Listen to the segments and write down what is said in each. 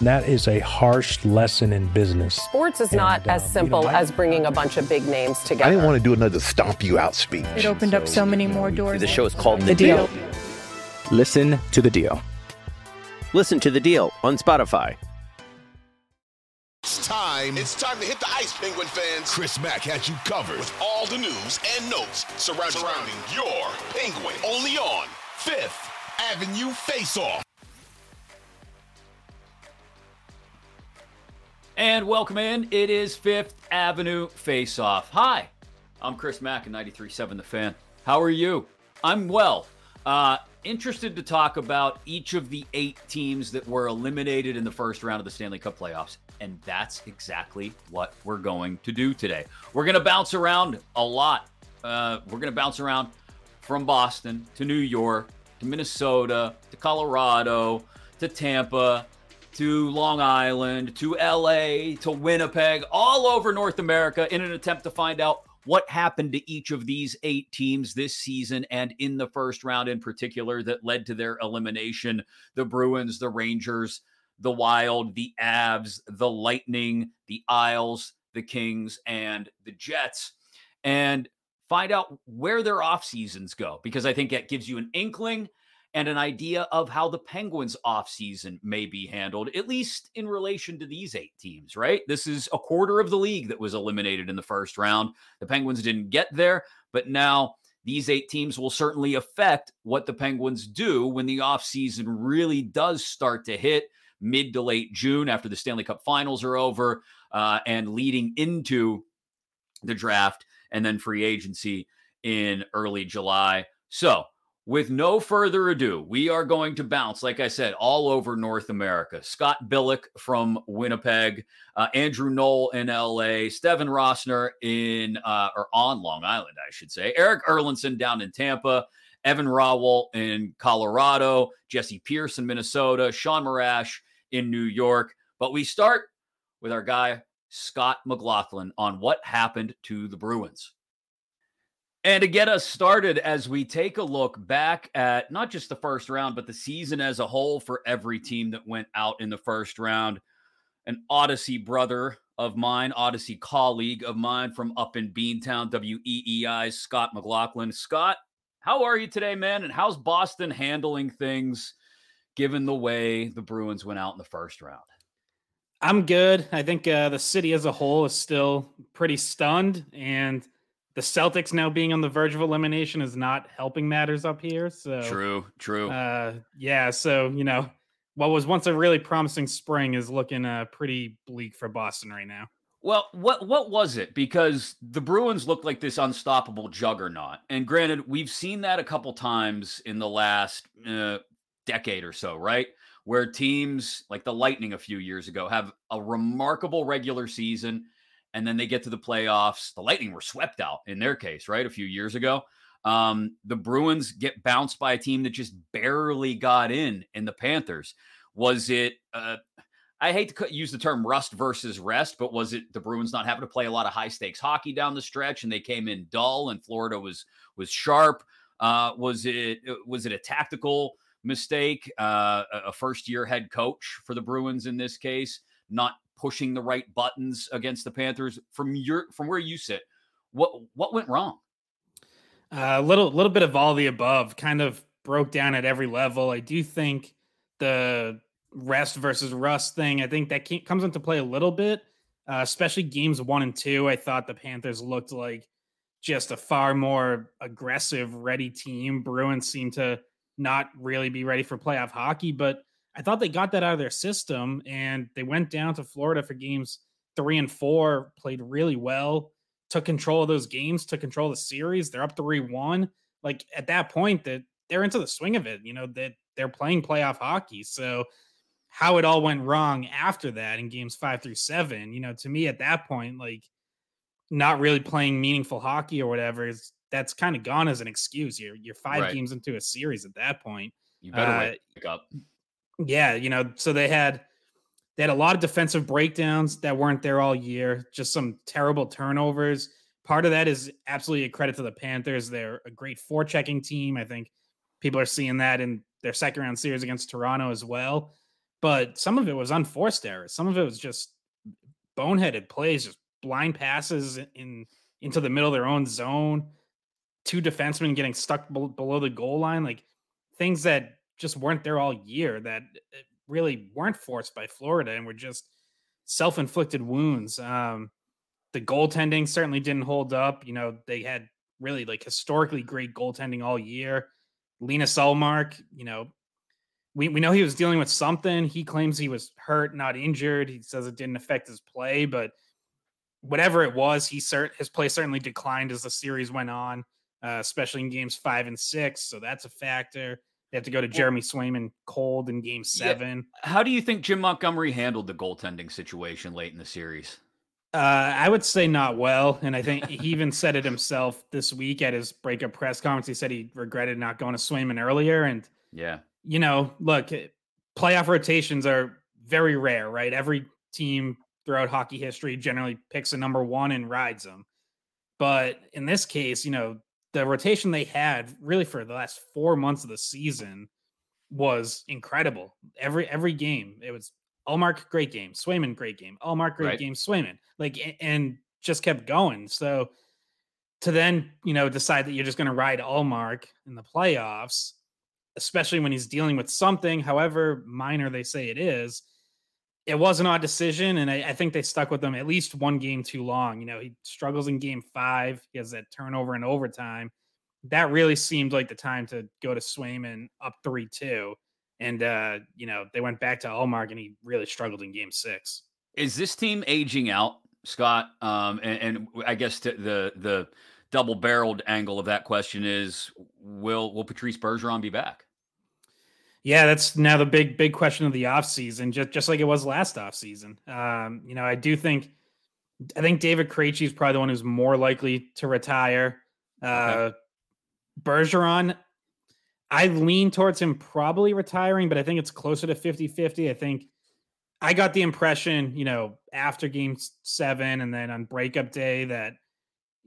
That is a harsh lesson in business. Sports is not And, as um, simple you know, I- as bringing a bunch of big names together. I didn't want to do another stomp you out speech. It opened up so many more doors. The show is called The, The deal. Deal. Listen to The Deal. Listen to The Deal on Spotify. It's time. It's time to hit the ice, Penguin fans. Chris Mack has you covered with all the news and notes surrounding, surrounding your Penguin. Only on Fifth Avenue Face Off. And welcome in. It is Fifth Avenue Face Off. Hi, I'm Chris Mack in 93.7 The Fan. How are you? I'm well. Uh, interested to talk about each of the eight teams that were eliminated in the first round of the Stanley Cup playoffs. And that's exactly what we're going to do today. We're going to bounce around a lot. Uh, we're going to bounce around from Boston to New York to Minnesota to Colorado to Tampa to Long Island to LA to Winnipeg, all over North America in an attempt to find out what happened to each of these eight teams this season and in the first round in particular that led to their elimination the Bruins, the Rangers, the Wild, the Avs, the Lightning, the Isles, the Kings, and the Jets. And find out where their off seasons go because I think that gives you an inkling and an idea of how the Penguins offseason may be handled, at least in relation to these eight teams, right? This is a quarter of the league that was eliminated in the first round. The Penguins didn't get there, but now these eight teams will certainly affect what the Penguins do when the offseason really does start to hit mid to late June after the Stanley Cup finals are over uh, and leading into the draft and then free agency in early July. So, with no further ado, we are going to bounce, like I said, all over North America. Scott Billeck from Winnipeg, uh, Andrew Knoll in LA, Stefen Rosner in uh, or on Long Island, I should say, Erik Erlendsson down in Tampa, Evan Rawal in Colorado, Jessi Pierce in Minnesota, Shaun Morash in New York. But we start with our guy Scott McLaughlin on what happened to the Bruins. And to get us started, as we take a look back at not just the first round, but the season as a whole for every team that went out in the first round, an Audacy brother of mine, Audacy colleague of mine from up in Beantown, WEEI, Scott McLaughlin. Scott, how are you today, man? And how's Boston handling things given the way the Bruins went out in the first round? I'm good. I think uh, the city as a whole is still pretty stunned, and the Celtics now being on the verge of elimination is not helping matters up here. So True, true. Uh, yeah. So you know, what was once a really promising spring is looking uh, pretty bleak for Boston right now. Well, what what was it? Because the Bruins looked like this unstoppable juggernaut, and granted, we've seen that a couple times in the last uh, decade or so, right? Where teams like the Lightning a few years ago have a remarkable regular season, and then they get to the playoffs. The Lightning were swept out in their case, right, a few years ago. Um, the Bruins get bounced by a team that just barely got in in the Panthers. Was it? Uh, I hate to use the term rust versus rest, but was it the Bruins not having to play a lot of high stakes hockey down the stretch and they came in dull and Florida was was sharp? Uh, was it was it a tactical mistake? Uh, a first year head coach for the Bruins in this case, not pushing the right buttons against the Panthers. From your from where you sit, what what went wrong? A little, little bit of all the above. Kind of broke down at every level. I do think the rest versus rust thing. I think that comes into play a little bit, uh, especially games one and two. I thought the Panthers looked like just a far more aggressive, ready team. Bruins seemed to not really be ready for playoff hockey. But I thought they got that out of their system and they went down to Florida for games three and four, played really well, took control of those games, took control of the series. They're up 3 1. Like at that point, that they're into the swing of it, you know, that they're playing playoff hockey. So how it all went wrong after that in games five through seven, you know, to me at that point, like not really playing meaningful hockey or whatever is that's kind of gone as an excuse. You're you're five right. games into a series at that point. You better uh, wake up. Yeah, you know, so they had they had a lot of defensive breakdowns that weren't there all year, just some terrible turnovers. Part of that is absolutely a credit to the Panthers. They're a great forechecking team. I think people are seeing that in their second round series against Toronto as well. But some of it was unforced errors. Some of it was just boneheaded plays, just blind passes in into the middle of their own zone. Two defensemen getting stuck below the goal line, like things that just weren't there all year that eh, really weren't forced by Florida and were just self-inflicted wounds. Um, the goaltending certainly didn't hold up. You know, they had really like historically great goaltending all year. Lena Ullmark, you know, we, we know he was dealing with something. He claims he was hurt, not injured. He says it didn't affect his play, but whatever it was, he cert- his play certainly declined as the series went on, uh, especially in games five and six. So that's a factor. They have to go to Jeremy Swayman cold in game seven. Yeah. How do you think Jim Montgomery handled the goaltending situation late in the series? Uh, I would say not well. And I think he even said it himself this week at his breakup press conference. He said he regretted not going to Swayman earlier. And yeah, you know, look, playoff rotations are very rare, right? Every team throughout hockey history generally picks a number one and rides them. But in this case, you know, the rotation they had really for the last four months of the season was incredible. Every every game, it was Ullmark, great game. Swayman, great game. Ullmark, great right. game. Swayman, like, and just kept going. So to then, you know, decide that you're just going to ride Ullmark in the playoffs, especially when he's dealing with something, however minor they say it is, it was an odd decision. And I, I think they stuck with him at least one game too long. You know, he struggles in game five. He has that turnover in overtime. That really seemed like the time to go to Swayman up 3 2 and uh, you know, they went back to Ullmark and he really struggled in game six. Is this team aging out, Scott? Um, and, and I guess the the double barreled angle of that question is will will Patrice Bergeron be back? Yeah, that's now the big big question of the offseason, just just like it was last offseason. Um, you know, I do think I think David Krejci is probably the one who's more likely to retire. Uh okay. Bergeron, I lean towards him probably retiring, but I think it's closer to 50 50. I think I got the impression, you know, after game seven and then on breakup day that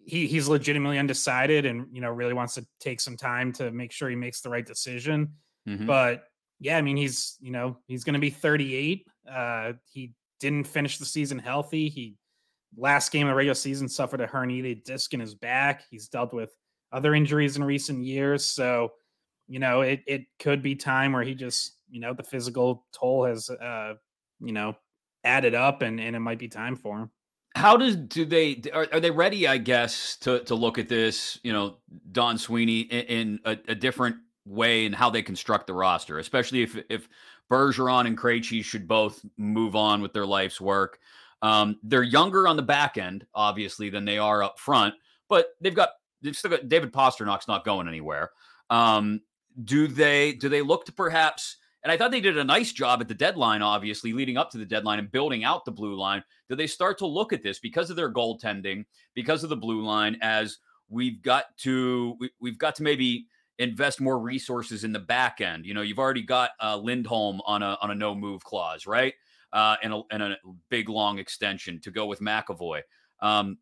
he, he's legitimately undecided and, you know, really wants to take some time to make sure he makes the right decision. Mm-hmm. But yeah, I mean, he's, you know, he's going to be 38. Uh, he didn't finish the season healthy. He, last game of the regular season, suffered a herniated disc in his back. He's dealt with other injuries in recent years. So, you know, it it could be time where he just, you know, the physical toll has uh, you know, added up and and it might be time for him. How does do they are, are they ready, I guess, to to look at this, you know, Don Sweeney in, in a, a, different way and how they construct the roster, especially if if Bergeron and Krejci should both move on with their life's work. Um, they're younger on the back end, obviously, than they are up front, but they've got they've still got David Pastrnak's not going anywhere. Um, do they do they look to perhaps and I thought they did a nice job at the deadline, obviously, leading up to the deadline and building out the blue line. Do they start to look at this because of their goaltending, because of the blue line, as we've got to we, have got to maybe invest more resources in the back end? You know, you've already got uh, Lindholm on a on a no move clause, right? Uh, and a and a big long extension to go with McAvoy. Um,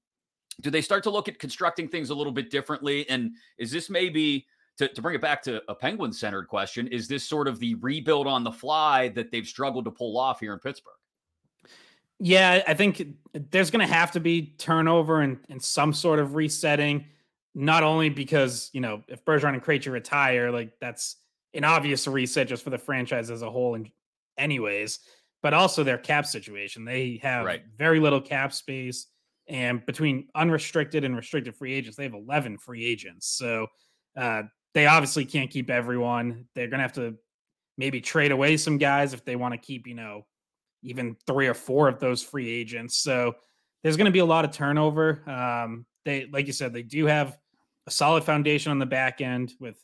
do they start to look at constructing things a little bit differently? And is this maybe to, to bring it back to a penguin centered question, is this sort of the rebuild on the fly that they've struggled to pull off here in Pittsburgh? Yeah, I think there's going to have to be turnover and, and some sort of resetting, not only because, you know, if Bergeron and Krejci retire, like that's an obvious reset just for the franchise as a whole, and anyways, but also their cap situation. They have right. very little cap space, and between unrestricted and restricted free agents, they have 11 free agents. So uh, they obviously can't keep everyone. They're to have to maybe trade away some guys if they want to keep, you know, even three or four of those free agents. So there's going to be a lot of turnover. Um, they, like you said, they do have a solid foundation on the back end with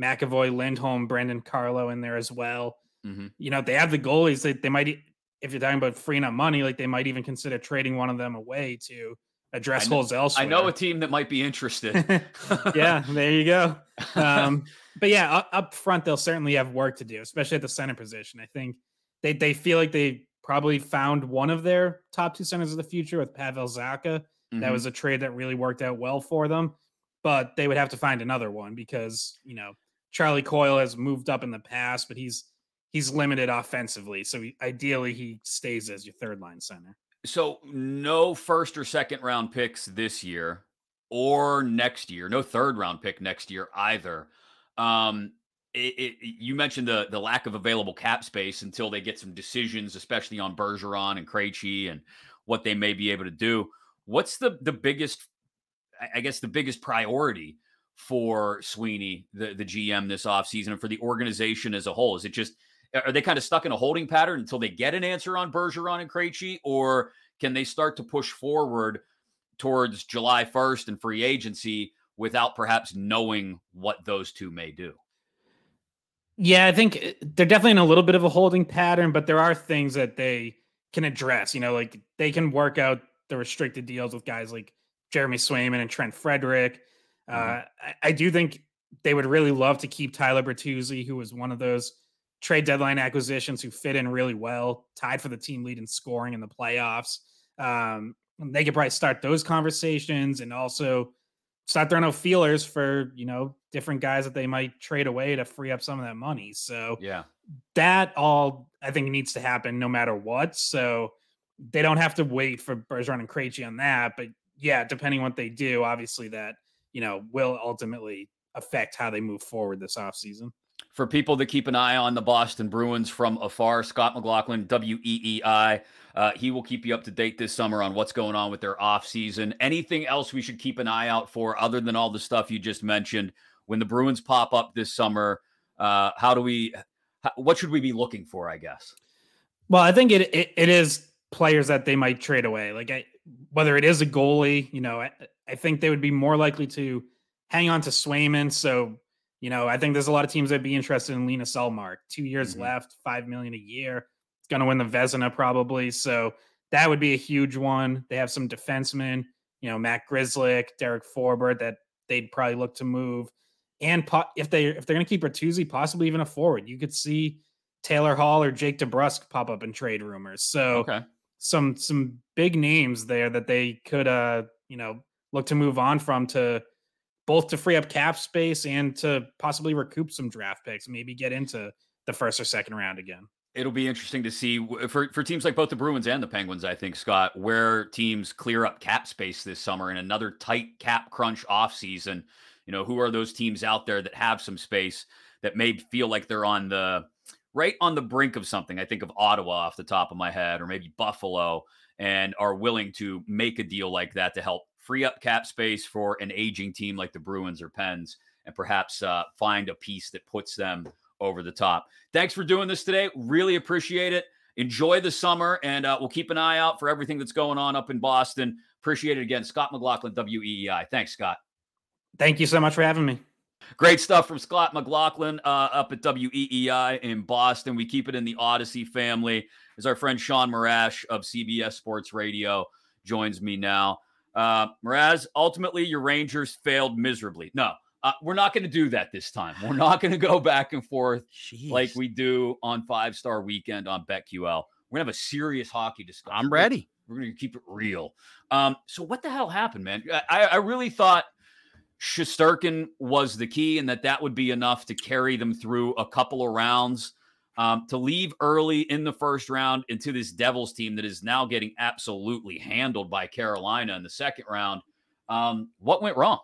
McAvoy, Lindholm, Brandon Carlo in there as well. Mm-hmm. You know, they have the goalies. They, they might, if you're talking about freeing up money, like they might even consider trading one of them away to address know, holes elsewhere. I know a team that might be interested. yeah, there you go. Um, but yeah, up, up, front they'll certainly have work to do, especially at the center position. I think they they feel like they probably found one of their top two centers of the future with Pavel Zacha. Mm-hmm. That was a trade that really worked out well for them, but they would have to find another one because you know Charlie Coyle has moved up in the past, but he's he's limited offensively. So he, ideally, he stays as your third line center. So no first or second round picks this year or next year. No third round pick next year either. Um, it, it, you mentioned the the lack of available cap space until they get some decisions, especially on Bergeron and Krejci and what they may be able to do. What's the the biggest, I guess, the biggest priority for Sweeney, the the GM this offseason and for the organization as a whole? Is it just are they kind of stuck in a holding pattern until they get an answer on Bergeron and Krejci, or can they start to push forward towards July 1st and free agency without perhaps knowing what those two may do? Yeah, I think eh, they're definitely in a little bit of a holding pattern, but there are things that they can address. You know, like they can work out the restricted deals with guys like Jeremy Swayman and Trent Frederic. Mm-hmm. Uh, I, I, do think they would really love to keep Tyler Bertuzzi, who was one of those trade deadline acquisitions who fit in really well, tied for the team lead in scoring in the playoffs. Um, they could probably start those conversations and also start throwing out feelers for you know different guys that they might trade away to free up some of that money. So yeah, that all I think needs to happen no matter what. So they don't have to wait for Bergeron and Krejci on that. But yeah, depending on what they do, obviously that you know will ultimately affect how they move forward this offseason for people to keep an eye on the Boston Bruins from afar, Scott McLaughlin, WEEI. Uh, he will keep you up to date this summer on what's going on with their offseason. Anything else we should keep an eye out for other than all the stuff you just mentioned? When the Bruins pop up this summer, uh, how do we, how, what should we be looking for, I guess? Well, I think it, it, it is players that they might trade away. Like I, whether it is a goalie, you know, I, I think they would be more likely to hang on to Swayman. So you know, I think there's a lot of teams that'd be interested in Lena Ullmark. Two years mm-hmm. left, five million a year. It's going to win the Vezina probably. So that would be a huge one. They have some defensemen, you know, Matt Grzelcyk, Derek Forbort that they'd probably look to move. And po- if they if they're going to keep Bertuzzi, possibly even a forward, you could see Taylor Hall or Jake DeBrusk pop up in trade rumors. So okay. Some some big names there that they could uh you know look to move on from to both to free up cap space and to possibly recoup some draft picks, maybe get into the first or second round again. It'll be interesting to see for, for teams like both the Bruins and the Penguins, I think, Scott, where teams clear up cap space this summer in another tight cap crunch offseason. You know, who are those teams out there that have some space that may feel like they're on the right on the brink of something? I think of Ottawa off the top of my head, or maybe Buffalo, and are willing to make a deal like that to help free up cap space for an aging team like the Bruins or Pens, and perhaps uh, find a piece that puts them over the top. Thanks for doing this today. Really appreciate it. Enjoy the summer, and uh, we'll keep an eye out for everything that's going on up in Boston. Appreciate it again. Scott McLaughlin, WEEI. Thanks, Scott. Thank you so much for having me. Great stuff from Scott McLaughlin uh, up at WEEI in Boston. We keep it in the Audacy family. As our friend Shaun Morash of CBS Sports Radio joins me now. Uh, Mraz, ultimately, your Rangers failed miserably. No, uh, we're not going to do that this time. We're not going to go back and forth Jeez. like we do on Five Star Weekend on BetQL. We're going to have a serious hockey discussion. I'm ready. We're going to keep it real. Um, so, what the hell happened, man? I, I really thought Shesterkin was the key and that that would be enough to carry them through a couple of rounds um, to leave early in the first round into this Devils team that is now getting absolutely handled by Carolina in the second round. Um, what went wrong?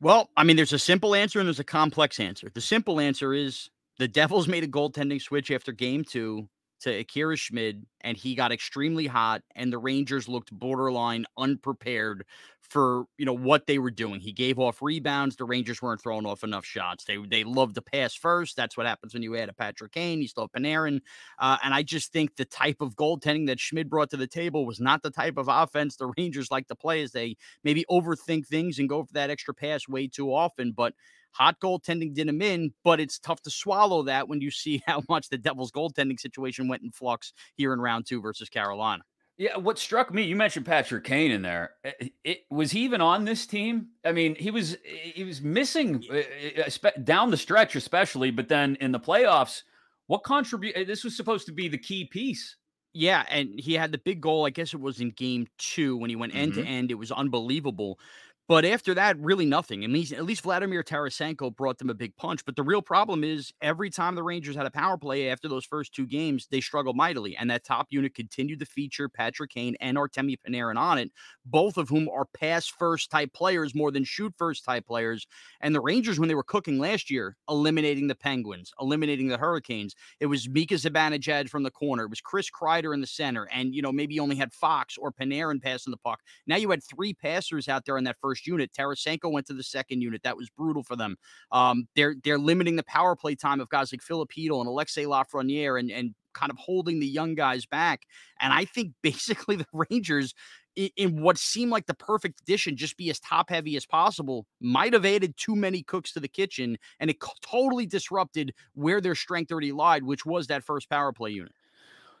Well, I mean, there's a simple answer and there's a complex answer. The simple answer is the Devils made a goaltending switch after game two to Akira Schmid, and he got extremely hot, and the Rangers looked borderline unprepared for you know what they were doing. He gave off rebounds. The Rangers weren't throwing off enough shots. They they love to pass first. That's what happens when you add a Patrick Kane. You still have Panarin, uh, and I just think the type of goaltending that Schmid brought to the table was not the type of offense the Rangers like to play. As they maybe overthink things and go for that extra pass way too often, but. Hot goaltending did him in, but it's tough to swallow that when you see how much the Devils' goaltending situation went in flux here in round two versus Carolina. Yeah, what struck me, you mentioned Patrick Kane in there. It, eh, it, was he even on this team? I mean, he was eh, he was missing uh, down the stretch, especially, but then in the playoffs, what contribute? This was supposed to be the key piece. Yeah, and he had the big goal. I guess it was in game two when he went end to mm-hmm. end. It was unbelievable. But after that, really nothing. At least, at least Vladimir Tarasenko brought them a big punch. But the real problem is every time the Rangers had a power play after those first two games, they struggled mightily. And that top unit continued to feature Patrick Kane and Artemi Panarin on it, both of whom are pass first type players more than shoot first type players. And the Rangers, when they were cooking last year, eliminating the Penguins, eliminating the Hurricanes, it was Mika Zibanejad from the corner. It was Chris Kreider in the center. And, you know, maybe you only had Fox or Panarin passing the puck. Now you had three passers out there in that first first unit. Tarasenko went to the second unit. That was brutal for them. Um, they're they're limiting the power play time of guys like Filip Chytil and Alexis Lafreniere and and kind of holding the young guys back. And I think basically the Rangers in what seemed like the perfect addition, just be as top heavy as possible, might have added too many cooks to the kitchen, and it totally disrupted where their strength already lied, which was that first power play unit.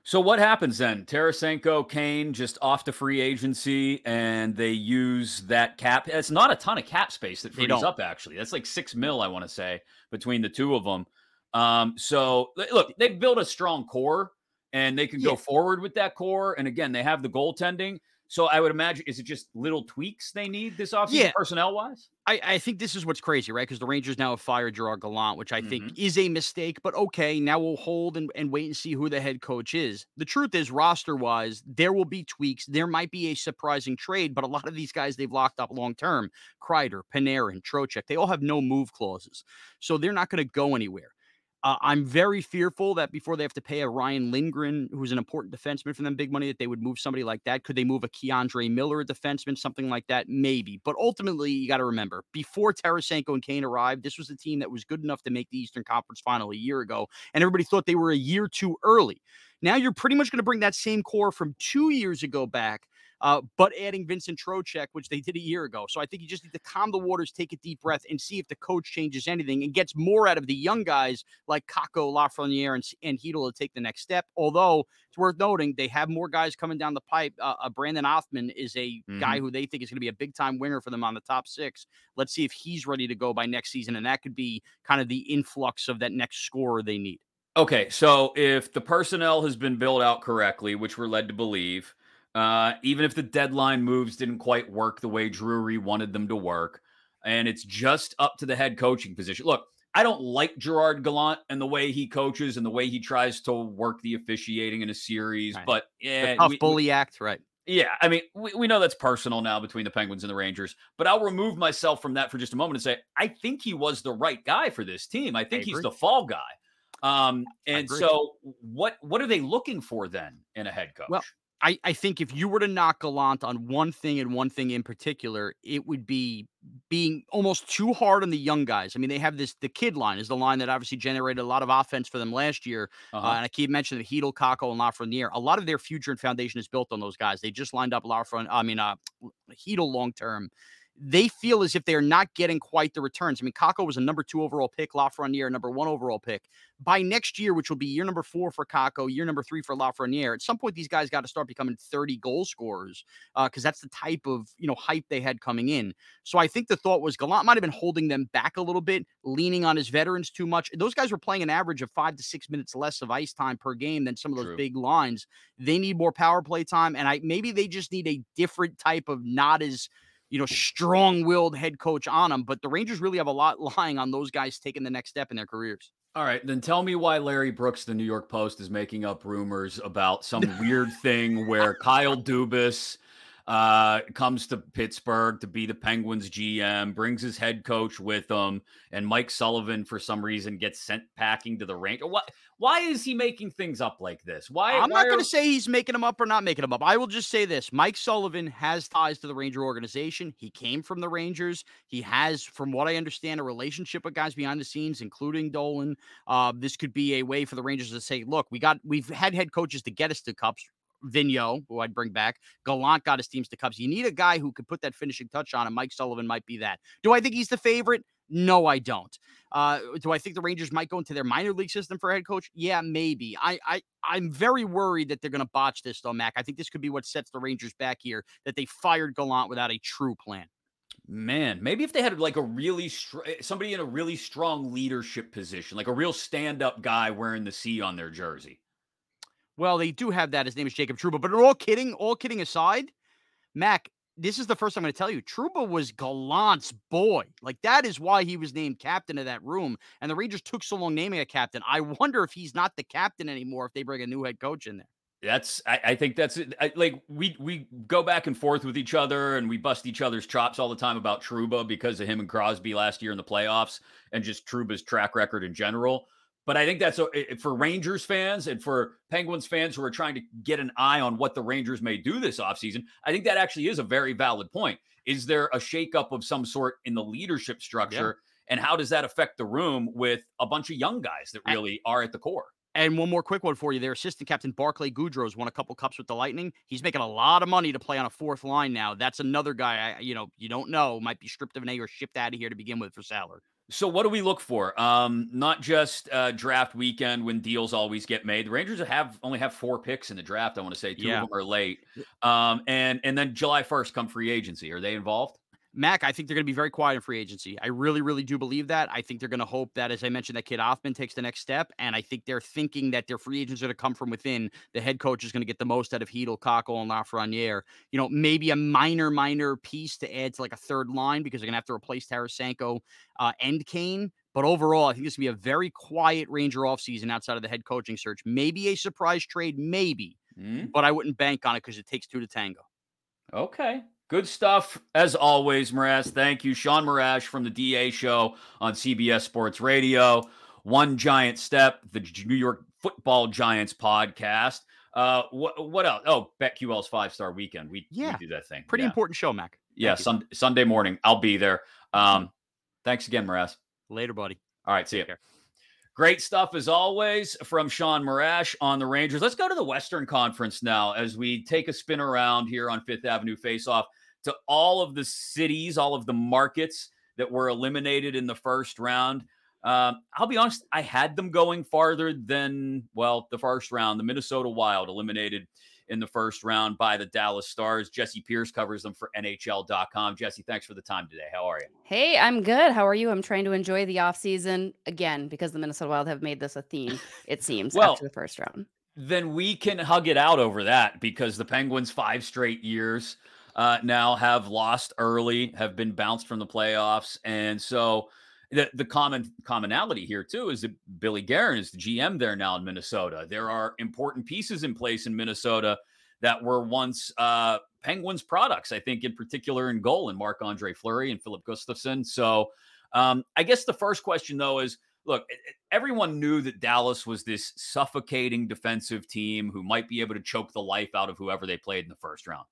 So what happens then? Tarasenko, Kane, just off to free agency, and they use that cap. It's not a ton of cap space that frees up. Actually, that's like six mil, I want to say, between the two of them. Um, so look, they've built a strong core, and they can yeah. go forward with that core. And again, they have the goaltending. So I would imagine is it just little tweaks they need this offseason yeah. personnel wise? I, I think this is what's crazy, right? Because the Rangers now have fired Gerard Gallant, which I mm-hmm. think is a mistake, but okay, now we'll hold and, and wait and see who the head coach is. The truth is, roster wise, there will be tweaks. There might be a surprising trade, but a lot of these guys they've locked up long term. Kreider, Panarin, Trocheck, they all have no move clauses. So they're not going to go anywhere. Uh, I'm very fearful that before they have to pay a Ryan Lindgren, who's an important defenseman for them, big money, that they would move somebody like that. Could they move a K'Andre Miller, a defenseman, something like that? Maybe. But ultimately, you got to remember, before Tarasenko and Kane arrived, this was a team that was good enough to make the Eastern Conference final a year ago, and everybody thought they were a year too early. Now you're pretty much going to bring that same core from two years ago back uh, but adding Vincent Trocheck, which they did a year ago. So I think you just need to calm the waters, take a deep breath, and see if the coach changes anything and gets more out of the young guys like Kakko, Lafreniere, and, and to take the next step. Although it's worth noting they have more guys coming down the pipe. Uh, uh, Brennan Othmann is a mm-hmm. guy who they think is going to be a big time winner for them on the top six. Let's see if he's ready to go by next season, and that could be kind of the influx of that next scorer they need. Okay, so if the personnel has been built out correctly, which we're led to believe, uh, even if the deadline moves didn't quite work the way Drury wanted them to work, and it's just up to the head coaching position. Look, I don't like Gerard Gallant and the way he coaches and the way he tries to work the officiating in a series, right. but yeah, the tough we, bully we, act, right? Yeah, I mean, we, we know that's personal now between the Penguins and the Rangers, but I'll remove myself from that for just a moment and say I think he was the right guy for this team. I think I he's the fall guy. Um, and so what what are they looking for then in a head coach? Well, I, I think if you were to knock Gallant on one thing and one thing in particular, it would be being almost too hard on the young guys. I mean, they have this the kid line is the line that obviously generated a lot of offense for them last year. Uh-huh. Uh, and I keep mentioning the Chytil, Kakko, and Lafreniere. A lot of their future and foundation is built on those guys. They just lined up Lafreniere, I mean, uh, Chytil long term they feel as if they're not getting quite the returns. I mean, Kakko was a number two overall pick, Lafreniere, number one overall pick. By next year, which will be year number four for Kakko, year number three for Lafreniere, at some point these guys got to start becoming 30 goal scorers because uh, that's the type of you know hype they had coming in. So I think the thought was Gallant might have been holding them back a little bit, leaning on his veterans too much. Those guys were playing an average of five to six minutes less of ice time per game than some of those True. big lines. They need more power play time, and I maybe they just need a different type of not as you know, strong-willed head coach on them. But the Rangers really have a lot lying on those guys taking the next step in their careers. All right, then tell me why Larry Brooks, the New York Post, is making up rumors about some weird thing where Kyle Dubas uh, comes to Pittsburgh to be the Penguins GM, brings his head coach with him, and Mike Sullivan for some reason gets sent packing to the range. What? Why is he making things up like this? Why? I'm why not going are- to say he's making them up or not making them up. I will just say this: Mike Sullivan has ties to the Ranger organization. He came from the Rangers. He has, from what I understand, a relationship with guys behind the scenes, including Dolan. Uh, this could be a way for the Rangers to say, "Look, we got we've had head coaches to get us to cups." Vigneault, who I'd bring back. Gallant got his teams to cups. You need a guy who could put that finishing touch on, and Mike Sullivan might be that. Do I think he's the favorite? No, I don't. Uh, do I think the Rangers might go into their minor league system for head coach? Yeah, maybe. I, I I'm very worried that they're going to botch this, though, Mac. I think this could be what sets the Rangers back here. That they fired Gallant without a true plan. Man, maybe if they had like a really str- eh, somebody in a really strong leadership position, like a real stand-up guy wearing the C on their jersey. Well, they do have that. His name is Jacob Trouba. But all kidding, all kidding aside, Mac, this is the first I'm going to tell you. Trouba was Gallant's boy. Like that is why he was named captain of that room. And the Rangers took so long naming a captain. I wonder if he's not the captain anymore if they bring a new head coach in there. That's I, I think that's. I, like we we go back and forth with each other and we bust each other's chops all the time about Trouba because of him and Crosby last year in the playoffs and just Trouba's track record in general. But I think that's a, for Rangers fans and for Penguins fans who are trying to get an eye on what the Rangers may do this offseason. I think that actually is a very valid point. Is there a shakeup of some sort in the leadership structure? And how does that affect the room with a bunch of young guys that really are at the core? And one more quick one for you. Their assistant captain, Barclay Goodrow's won a couple cups with the Lightning. He's making a lot of money to play on a fourth line now. That's another guy, I, you know, you don't know, might be stripped of an A or shipped out of here to begin with for salary. So what do we look for? Um, not just uh, draft weekend when deals always get made. The Rangers have only have four picks in the draft. I want to say two Yeah. of them are late. Um, and and then July first come free agency. Are they involved? Mac, I think they're going to be very quiet in free agency. I really, really do believe that. I think they're going to hope that, as I mentioned, that kid Hoffman takes the next step. And I think they're thinking that their free agents are going to come from within. The head coach is going to get the most out of Chytil, Kakko, and Lafreniere. You know, maybe a minor, minor piece to add to like a third line because they're going to have to replace Tarasenko uh, and Kane. But overall, I think this will be a very quiet Ranger offseason outside of the head coaching search. Maybe a surprise trade, maybe, Mm, but I wouldn't bank on it because it takes two to tango. Okay. Good stuff as always, Mraz. Thank you, Shaun Morash from the DA show on CBS Sports Radio. One Giant Step, the New York Football Giants podcast. Uh, what what else? Oh, BetQL's five star weekend. We, we Yeah. do that thing. Pretty Yeah. important show, Mac. Yeah, Thank you. sun, Sunday morning. I'll be there. Um, thanks again, Mraz. Later, buddy. All right, see you. Take care. Great stuff as always from Shaun Morash on the Rangers. Let's go to the Western Conference now as we take a spin around here on Fifth Avenue Face Off to all of the cities, all of the markets that were eliminated in the first round. Um, I'll be honest, I had them going farther than, well, the first round. The Minnesota Wild eliminated in the first round by the Dallas Stars. Jessi Pierce covers them for NHL.com. Jessi, thanks for the time today. How are you? Hey, I'm good. How are you? I'm trying to enjoy the off season again because the Minnesota Wild have made this a theme, it seems, Well, after the first round. then we can hug it out over that because the Penguins five straight years uh, now have lost early, have been bounced from the playoffs, and so the the common commonality here too is that Billy Guerin is the GM there now in Minnesota. There are important pieces in place in Minnesota that were once uh, Penguins products. I think in particular in goal and Marc Andre Fleury and Filip Gustavsson. So um, I guess the first question though is look, everyone knew that Dallas was this suffocating defensive team who might be able to choke the life out of whoever they played in the first round.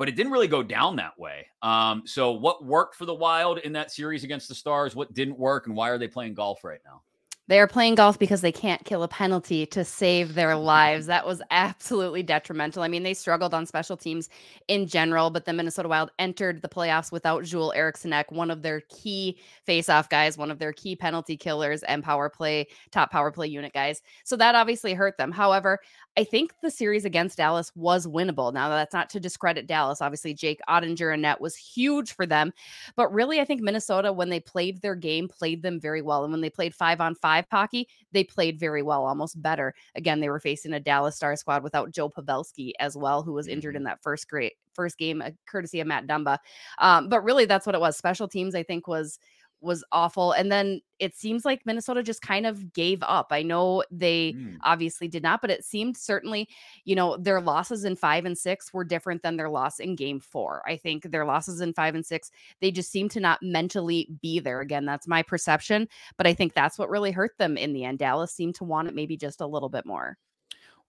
But it didn't really go down that way. Um, so, what worked for the Wild in that series against the Stars? What didn't work? And why are they playing golf right now? They are playing golf because they can't kill a penalty to save their lives. That was absolutely detrimental. I mean, they struggled on special teams in general, but the Minnesota Wild entered the playoffs without Joel Eriksson Ek, one of their key faceoff guys, one of their key penalty killers and power play, top power play unit guys. So that obviously hurt them. However, I think the series against Dallas was winnable. Now, that's not to discredit Dallas. Obviously, Jake Oettinger and net was huge for them. But really, I think Minnesota, when they played their game, played them very well. And when they played five on five hockey, they played very well, almost better. Again, they were facing a Dallas Star squad without Joe Pavelski as well, who was injured in that first great first game, uh, courtesy of Matt Dumba. Um, but really, that's what it was. Special teams, I think, was was awful. And then it seems like Minnesota just kind of gave up. I know they mm. obviously did not, but it seemed certainly, you know, their losses in five and six were different than their loss in game four. I think their losses in five and six, they just seem to not mentally be there. Again, that's my perception, but I think that's what really hurt them in the end. Dallas seemed to want it maybe just a little bit more.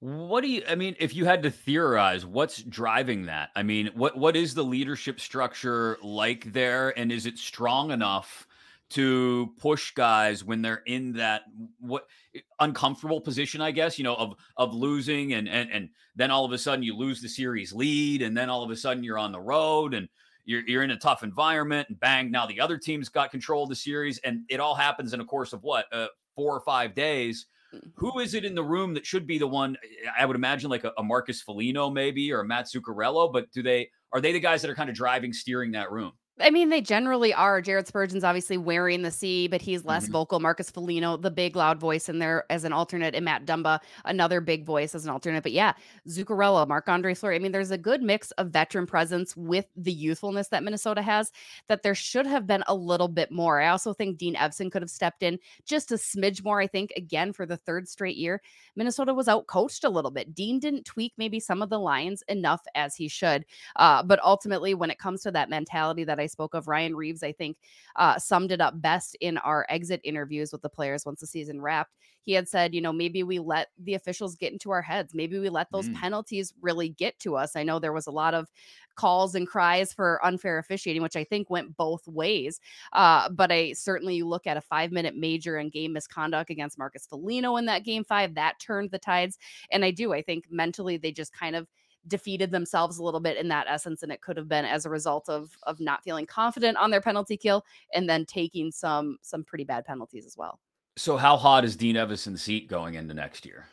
What do you I mean if you had to theorize what's driving that? I mean, what what is the leadership structure like there and is it strong enough to push guys when they're in that what uncomfortable position I guess, you know, of of losing and and and then all of a sudden you lose the series lead and then all of a sudden you're on the road and you're, you're in a tough environment and bang now the other team's got control of the series and it all happens in a course of what uh, four or five days who is it in the room that should be the one? I would imagine like a, a Marcus Foligno maybe or a Matt Zuccarello, but do they are they the guys that are kind of driving, steering that room? I mean, they generally are. Jared Spurgeon's obviously wearing the C, but he's less mm-hmm. vocal. Marcus Foligno, the big loud voice in there as an alternate, and Matt Dumba, another big voice as an alternate. But yeah, Zuccarello, Marc Andre Fleury. I mean, there's a good mix of veteran presence with the youthfulness that Minnesota has. That there should have been a little bit more. I also think Dean Evason could have stepped in just a smidge more. I think again for the third straight year, Minnesota was out coached a little bit. Dean didn't tweak maybe some of the lines enough as he should. Uh, but ultimately, when it comes to that mentality that I spoke of, Ryan Reaves, I think, uh, summed it up best in our exit interviews with the players once the season wrapped. He had said, you know, maybe we let the officials get into our heads. Maybe we let those mm. penalties really get to us. I know there was a lot of calls and cries for unfair officiating, which I think went both ways. Uh, but I certainly you look at a five minute major and game misconduct against Marcus Foligno in that game five that turned the tides. And I do, I think mentally they just kind of defeated themselves a little bit in that essence and it could have been as a result of of not feeling confident on their penalty kill and then taking some some pretty bad penalties as well so how hot is dean evason's seat going into next year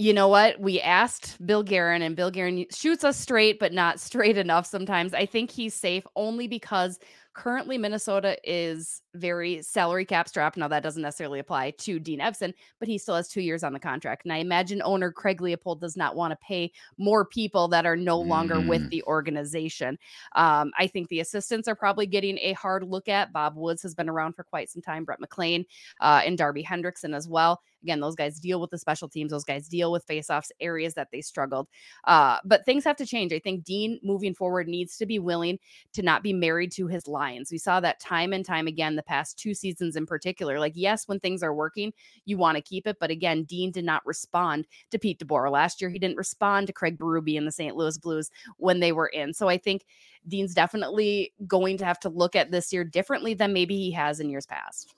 you know what? We asked Bill Guerin, and Bill Guerin shoots us straight, but not straight enough sometimes. I think he's safe only because Currently, Minnesota is very salary cap strapped. Now, that doesn't necessarily apply to Dean Evason, but he still has two years on the contract. And I imagine owner Craig Leopold does not want to pay more people that are no longer mm. with the organization. Um, I think the assistants are probably getting a hard look at. Bob Woods has been around for quite some time, Brett McLean uh, and Darby Hendrickson as well. Again, those guys deal with the special teams. Those guys deal with faceoffs, areas that they struggled. Uh, but things have to change. I think Dean moving forward needs to be willing to not be married to his Lions. We saw that time and time again the past two seasons in particular. Like, yes, when things are working, you want to keep it. But again, Dean did not respond to Pete DeBoer last year. He didn't respond to Craig Berube and the St. Louis Blues when they were in. So I think Dean's definitely going to have to look at this year differently than maybe he has in years past.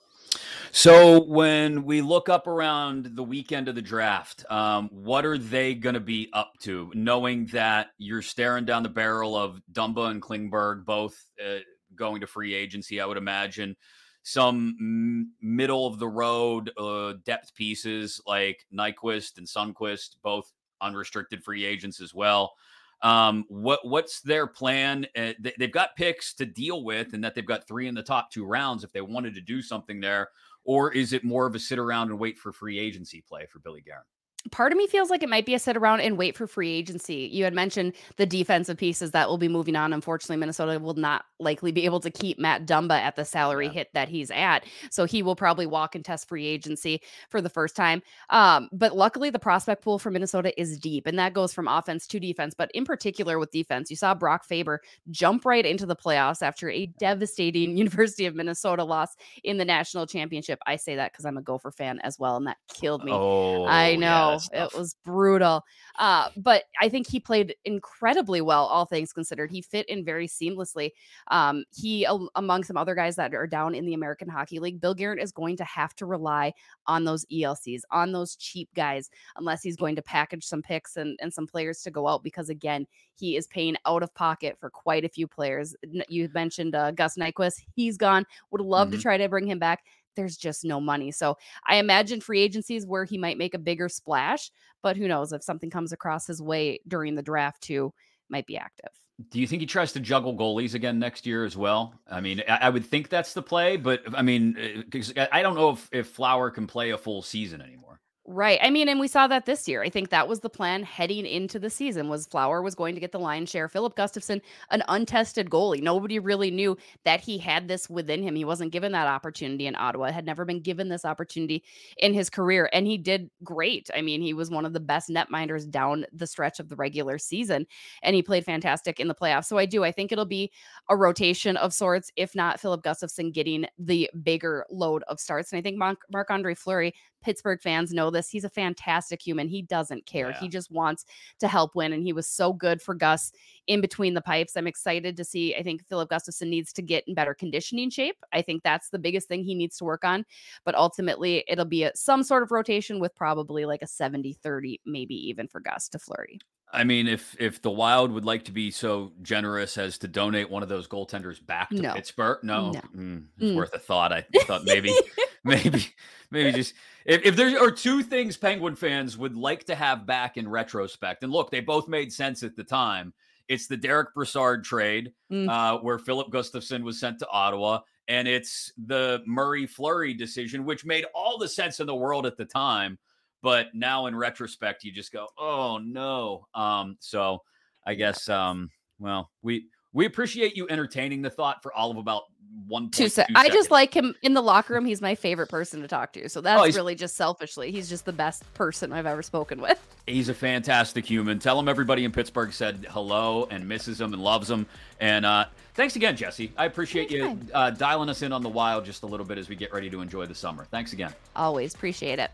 So when we look up around the weekend of the draft, um, what are they going to be up to? Knowing that you're staring down the barrel of Dumba and Klingberg, both uh, going to free agency, I would imagine. Some m- middle of the road uh, depth pieces like Nyquist and Sundqvist, both unrestricted free agents as well. Um, what what's their plan? Uh, they, have got picks to deal with, and that they've got three in the top two rounds if they wanted to do something there, or is it more of a sit around and wait for free agency play for Billy Guerin? Part of me feels like it might be a sit around and wait for free agency. You had mentioned the defensive pieces that will be moving on. Unfortunately, Minnesota will not likely be able to keep Matt Dumba at the salary yeah. hit that he's at. So he will probably walk and test free agency for the first time. Um, but luckily, the prospect pool for Minnesota is deep, and that goes from offense to defense. But in particular with defense, you saw Brock Faber jump right into the playoffs after a devastating University of Minnesota loss in the national championship. I say that because I'm a Gopher fan as well, and that killed me. Oh, I know. Yeah it was brutal. Uh, but I think he played incredibly well, all things considered. He fit in very seamlessly. Um, he, among some other guys that are down in the American Hockey League, Bill Guerin is going to have to rely on those ELCs, on those cheap guys, unless he's going to package some picks and, and some players to go out. Because again, he is paying out of pocket for quite a few players. You mentioned uh, Gus Nyquist; he's gone. Would love mm-hmm. to try to bring him back there's just no money. So I imagine free agencies where he might make a bigger splash, but who knows if something comes across his way during the draft too, might be active. Do you think he tries to juggle goalies again next year as well? I mean, I, I would think that's the play, but I mean, uh, I don't know if if Flower can play a full season anymore. Right. I mean, and we saw that this year. I think that was the plan heading into the season was Flower was going to get the lion's share. Filip Gustavsson, an untested goalie. Nobody really knew that he had this within him. He wasn't given that opportunity in Ottawa. Had never been given this opportunity in his career and he did great. I mean, he was one of the best netminders down the stretch of the regular season and he played fantastic in the playoffs. So I do. I think it'll be a rotation of sorts if not Filip Gustavsson getting the bigger load of starts. And I think Marc-Andre Fleury Pittsburgh fans know this. He's a fantastic human. He doesn't care. Yeah. He just wants to help win. And he was so good for Gus in between the pipes. I'm excited to see. I think Filip Gustavsson needs to get in better conditioning shape. I think that's the biggest thing he needs to work on. But ultimately, it'll be a, some sort of rotation with probably like a 70 30, maybe even for Gus to Fleury. I mean, if if the Wild would like to be so generous as to donate one of those goaltenders back to no. Pittsburgh, no, no. Mm, it's mm. worth a thought. I thought maybe, maybe, maybe just if, if there are two things Penguin fans would like to have back in retrospect, and look, they both made sense at the time. It's the Derick Brassard trade, mm. uh, where Filip Gustavsson was sent to Ottawa, and it's the Murray Fleury decision, which made all the sense in the world at the time. But now in retrospect, you just go, oh no. Um, so I guess um, well, we we appreciate you entertaining the thought for all of about one two, se- I just like him in the locker room. He's my favorite person to talk to. So that's oh, really just selfishly. He's just the best person I've ever spoken with. He's a fantastic human. Tell him everybody in Pittsburgh said hello and misses him and loves him. And uh, thanks again, Jessi. I appreciate you uh, dialing us in on the wild just a little bit as we get ready to enjoy the summer. Thanks again. Always appreciate it.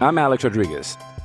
I'm Alex Rodriguez.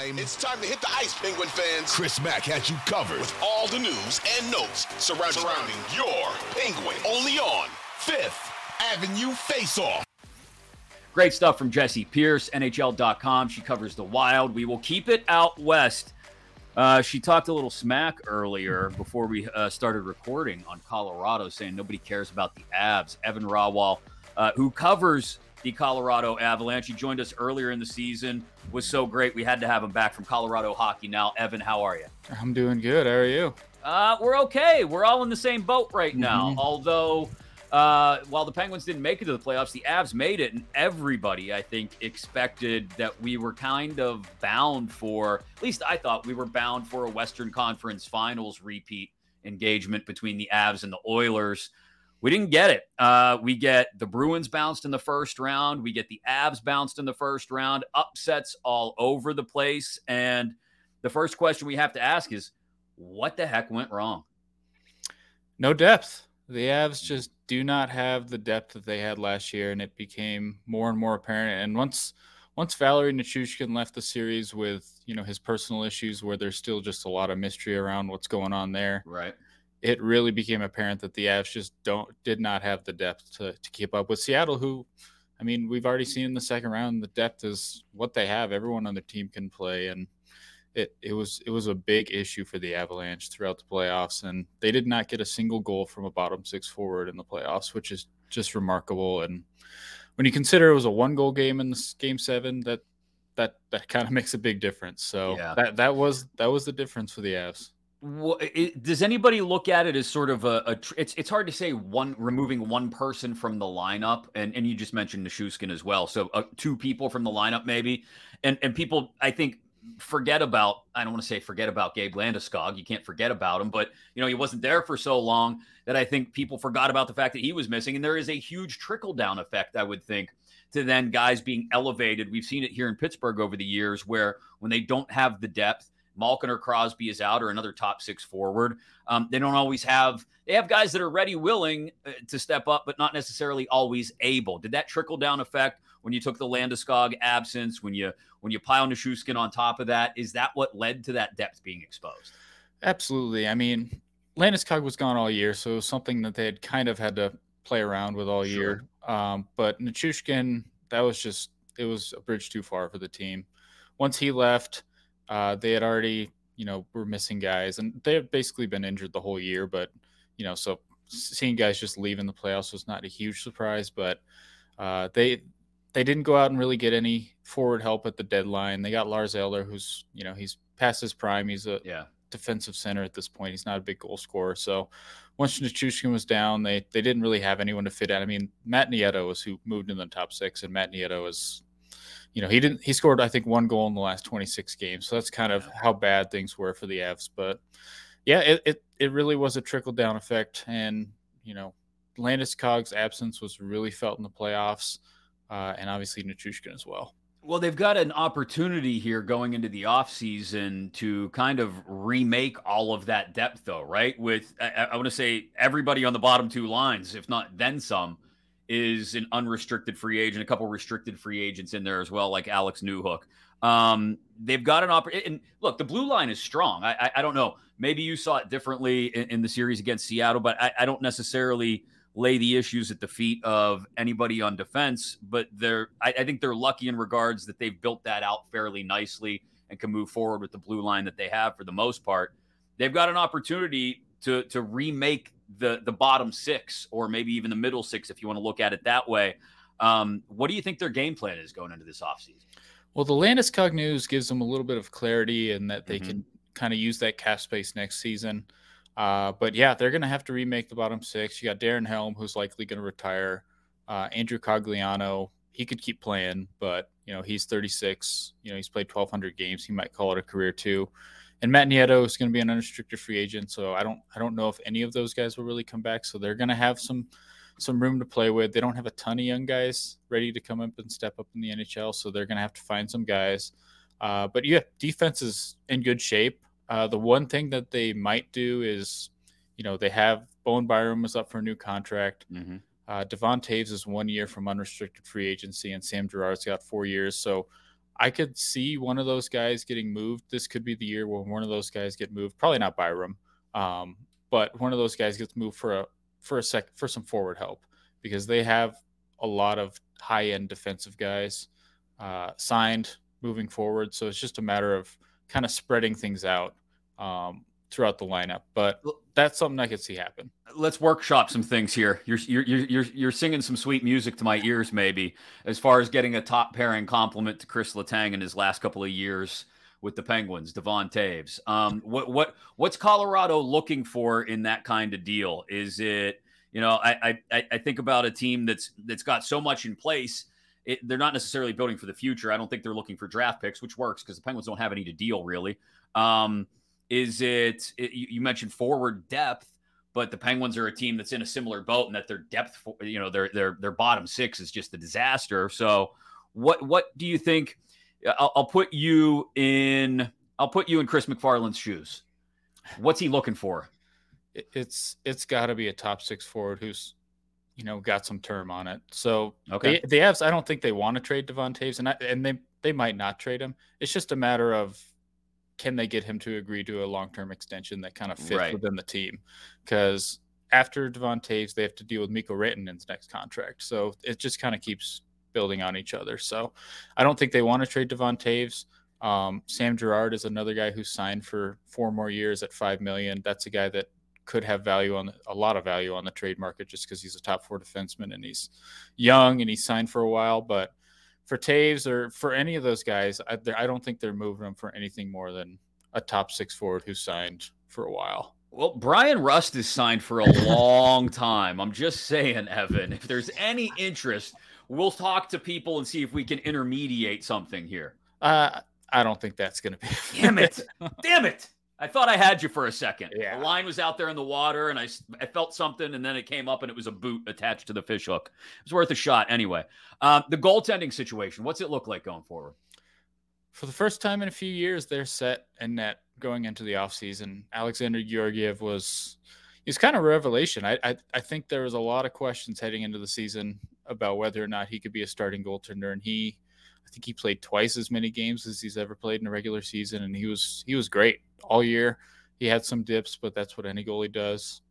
time. It's time to hit the ice, Penguin fans. Chris Mack has you covered with all the news and notes surrounding, surrounding your Penguin. Only on Fifth Avenue Face-Off. Great stuff from Jessi Pierce, NHL.com. She covers the Wild. We will keep it out west. Uh, she talked a little smack earlier before we uh, started recording on Colorado, saying nobody cares about the Avs. Evan Rawal, uh, who covers the Colorado Avalanche. He joined us earlier in the season. Was so great. We had to have him back from Colorado hockey. Now, Evan, how are you? I'm doing good. How are you? Uh, we're okay. We're all in the same boat right now. Mm-hmm. Although, uh, while the Penguins didn't make it to the playoffs, the Avs made it, and everybody, I think, expected that we were kind of bound for. At least I thought we were bound for a Western Conference Finals repeat engagement between the Avs and the Oilers. We didn't get it. Uh, we get the Bruins bounced in the first round. We get the Avs bounced in the first round. Upsets all over the place. And the first question we have to ask is, what the heck went wrong? No depth. The Avs just do not have the depth that they had last year, and it became more and more apparent. And once once Valeri Nichushkin left the series with you know his personal issues, where there's still just a lot of mystery around what's going on there, right? It really became apparent that the Avs just don't did not have the depth to, to keep up with Seattle, who I mean, we've already seen in the second round the depth is what they have. Everyone on the team can play and it it was it was a big issue for the Avalanche throughout the playoffs and they did not get a single goal from a bottom six forward in the playoffs, which is just remarkable and when you consider it was a one goal game in this game 7 that that that kind of makes a big difference. So yeah. that that was that was the difference for the Avs does anybody look at it as sort of a, a, it's it's hard to say one removing one person from the lineup and and you just mentioned Nichushkin as well so uh, two people from the lineup maybe and and people I think forget about I don't want to say forget about Gabe Landeskog you can't forget about him but you know he wasn't there for so long that I think people forgot about the fact that he was missing and there is a huge trickle down effect I would think to then guys being elevated. We've seen it here in Pittsburgh over the years where when they don't have the depth Malkin or Crosby is out or another top six forward. Um, they don't always have, they have guys that are ready, willing uh, to step up, but not necessarily always able. Did that trickle down effect when you took the Landeskog absence, when you, when you pile Nichushkin on top of that? Is that what led to that depth being exposed? Absolutely. I mean, Landeskog was gone all year, so it was something that they had kind of had to play around with all sure. year. Um, but Nichushkin, that was just it was a bridge too far for the team. Once he left, uh, they had already you know were missing guys, and they have basically been injured the whole year. But you know, so seeing guys just leave in the playoffs was not a huge surprise. But uh, they they didn't go out and really get any forward help at the deadline. They got Lars Eller, who's you know he's past his prime. He's a yeah. defensive center at this point. He's not a big goal scorer. So once Nichushkin was down, they they didn't really have anyone to fit in. I mean, Matt Nieto was who moved in the top six, and Matt Nieto is, you know, he didn't he scored I think one goal in the last 26 games. So that's kind of how bad things were for the Avs. But yeah, it it, it really was a trickle down effect, and you know, Landeskog's absence was really felt in the playoffs uh, and obviously Nichushkin as well. Well, they've got an opportunity here going into the offseason to kind of remake all of that depth, though, right? With, I, I want to say, everybody on the bottom two lines, if not then some, is an unrestricted free agent, a couple restricted free agents in there as well, like Alex Newhook. Um, they've got an opportunity. And look, the blue line is strong. I, I, I, don't know. Maybe you saw it differently in, in the series against Seattle, but I, I don't necessarily – lay the issues at the feet of anybody on defense. But they're, I, I, think they're lucky in regards that they've built that out fairly nicely and can move forward with the blue line that they have for the most part. They've got an opportunity to to remake the the bottom six or maybe even the middle six if you want to look at it that way. Um, what do you think their game plan is going into this offseason? Well, the Landeskog news gives them a little bit of clarity in that they mm-hmm. can kind of use that cap space next season. Uh, but yeah, they're going to have to remake the bottom six. You got Darren Helm, who's likely going to retire. Uh, Andrew Cogliano, he could keep playing, but you know he's 36. You know he's played 1,200 games. He might call it a career too. And Matt Nieto is going to be an unrestricted free agent, so I don't I don't know if any of those guys will really come back. So they're going to have some some room to play with. They don't have a ton of young guys ready to come up and step up in the NHL, so they're going to have to find some guys. Uh, but yeah, defense is in good shape. Uh, the one thing that they might do is, you know, they have Bowen Byram was up for a new contract. Mm-hmm. Uh, Devon Toews is one year from unrestricted free agency, and Sam Girard's got four years. So I could see one of those guys getting moved. This could be the year when one of those guys get moved. Probably not Byram, um, but one of those guys gets moved for a for a sec for some forward help because they have a lot of high end defensive guys uh, signed moving forward. So it's just a matter of kind of spreading things out um, throughout the lineup. But that's something I could see happen. Let's workshop some things here. You're you're you're you're singing some sweet music to my ears, maybe as far as getting a top pairing compliment to Chris Letang in his last couple of years with the Penguins, Devon Toews. Um, what what what's Colorado looking for in that kind of deal? Is it you know I I I think about a team that's that's got so much in place. It, they're not necessarily building for the future. I don't think they're looking for draft picks, which works because the Penguins don't have any to deal really. Um, is it, it you mentioned forward depth, but the Penguins are a team that's in a similar boat and that their depth, you know, their their their bottom six is just a disaster. So, what what do you think? I'll, I'll put you in. I'll put you in Chris MacFarland's shoes. What's he looking for? It's it's got to be a top six forward who's you know got some term on it. So okay, the, the Avs. I don't think they want to trade Devon Toews, and I, and they they might not trade him. It's just a matter of can they get him to agree to a long term extension that kind of fits right. within the team? Because after Devon Toews, they have to deal with Mikko Rantanen's next contract. So it just kind of keeps building on each other. So I don't think they want to trade Devon Toews. Um, Sam Girard is another guy who signed for four more years at five million. That's a guy that could have value on a lot of value on the trade market just because he's a top four defenseman and he's young and he's signed for a while. But for Toews or for any of those guys, I, I don't think they're moving them for anything more than a top six forward who signed for a while. Well, Bryan Rust is signed for a long time. I'm just saying, Evan, if there's any interest, we'll talk to people and see if we can intermediate something here. Uh, I don't think that's going to be. Damn it. Damn it. I thought I had you for a second. Yeah. The line was out there in the water, and I, I felt something, and then it came up, and it was a boot attached to the fish hook. It was worth a shot anyway. Um, the goaltending situation, what's it look like going forward? For the first time in a few years, they're set and net going into the offseason. Alexander Georgiev was he's kind of a revelation. I, I I think there was a lot of questions heading into the season about whether or not he could be a starting goaltender, and he I think he played twice as many games as he's ever played in a regular season, and he was he was great all year. he had some dips, but that's what any goalie does.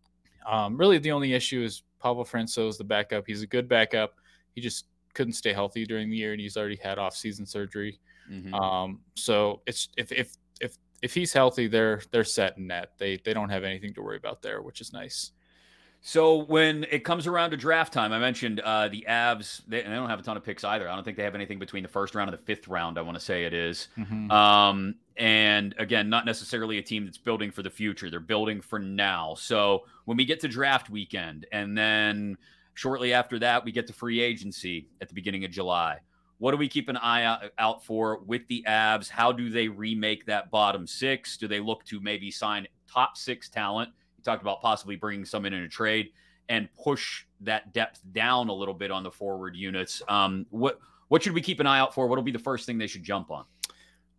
Um, really, the only issue is Pavel is the backup. He's a good backup. He just couldn't stay healthy during the year, and he's already had off-season surgery. Mm-hmm. Um, so it's if if if if he's healthy, they're they're set in net. They they don't have anything to worry about there, which is nice. So when it comes around to draft time, I mentioned uh, the Avs. They, they, don't have a ton of picks either. I don't think they have anything between the first round and the fifth round. I want to say it is. Mm-hmm. Um, and again, not necessarily a team that's building for the future. They're building for now. So when we get to draft weekend, and then shortly after that, we get to free agency at the beginning of July. What do we keep an eye out for with the Avs? How do they remake that bottom six? Do they look to maybe sign top six talent? You talked about possibly bringing some in in a trade and push that depth down a little bit on the forward units. Um, what what should we keep an eye out for? What will be the first thing they should jump on?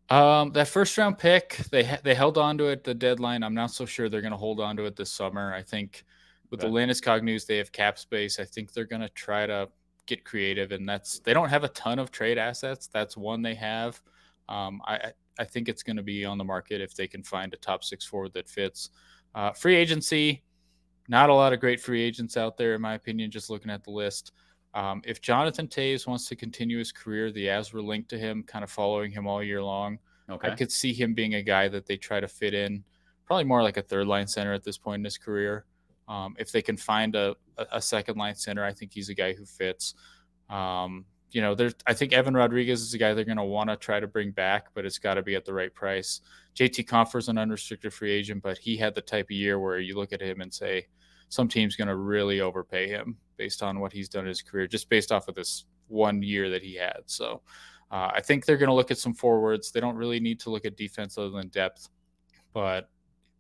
Um, that first round pick, they they held on to it the deadline. I'm not so sure they're going to hold on to it this summer. I think with okay. the Landeskog news, they have cap space. I think they're going to try to get creative, and that's they don't have a ton of trade assets. That's one they have. Um, I I think it's going to be on the market if they can find a top six forward that fits. Uh, free agency, not a lot of great free agents out there, in my opinion. Just looking at the list. Um, if Jonathan Toews wants to continue his career, the Avs were linked to him, kind of following him all year long. Okay. I could see him being a guy that they try to fit in, probably more like a third line center at this point in his career. Um, if they can find a, a, second line center, I think he's a guy who fits. Um, you know, there's I think Evan Rodrigues is a guy they're going to want to try to bring back, but it's got to be at the right price. JT Compher's an unrestricted free agent, but he had the type of year where you look at him and say, some team's going to really overpay him based on what he's done in his career, just based off of this one year that he had. So uh, I think they're going to look at some forwards. They don't really need to look at defense other than depth, but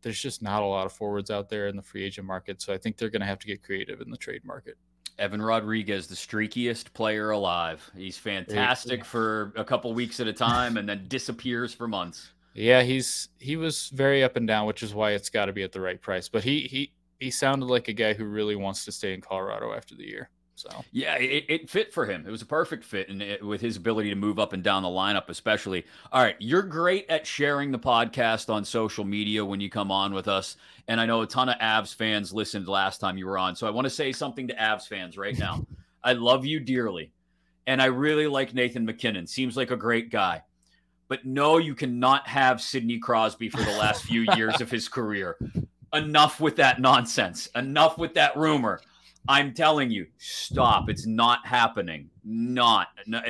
there's just not a lot of forwards out there in the free agent market. So I think they're going to have to get creative in the trade market. Evan Rodrigues, the streakiest player alive. He's fantastic for a couple weeks at a time and then disappears for months. Yeah, he's he was very up and down, which is why it's got to be at the right price. But he he he sounded like a guy who really wants to stay in Colorado after the year. So yeah, it, it fit for him. It was a perfect fit, and eh, with his ability to move up and down the lineup, especially. All right, you're great at sharing the podcast on social media when you come on with us, and I know a ton of Avs fans listened last time you were on. So I want to say something to Avs fans right now. I love you dearly, and I really like Nathan MacKinnon. Seems like a great guy. But no, you cannot have Sidney Crosby for the last few years of his career enough with that nonsense. Enough with that rumor. I'm telling you, stop. It's not happening. Not. No,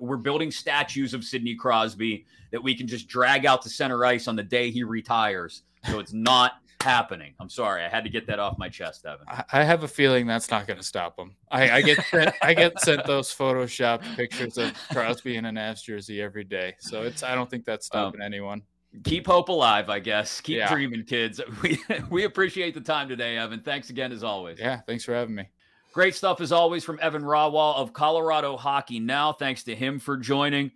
we're building statues of Sidney Crosby that we can just drag out to center ice on the day he retires. So it's not happening. I'm sorry. I had to get that off my chest, Evan. I have a feeling that's not going to stop him. I, I get sent, I get sent those photoshopped pictures of Crosby in an Avs jersey every day. So it's I don't think that's um, stopping um, anyone keep hope alive, I guess. Keep yeah. dreaming, kids. We we appreciate the time today, Evan. Thanks again as always. Yeah, thanks for having me. Great stuff as always from Evan Rawal of Colorado Hockey Now. Thanks to him for joining.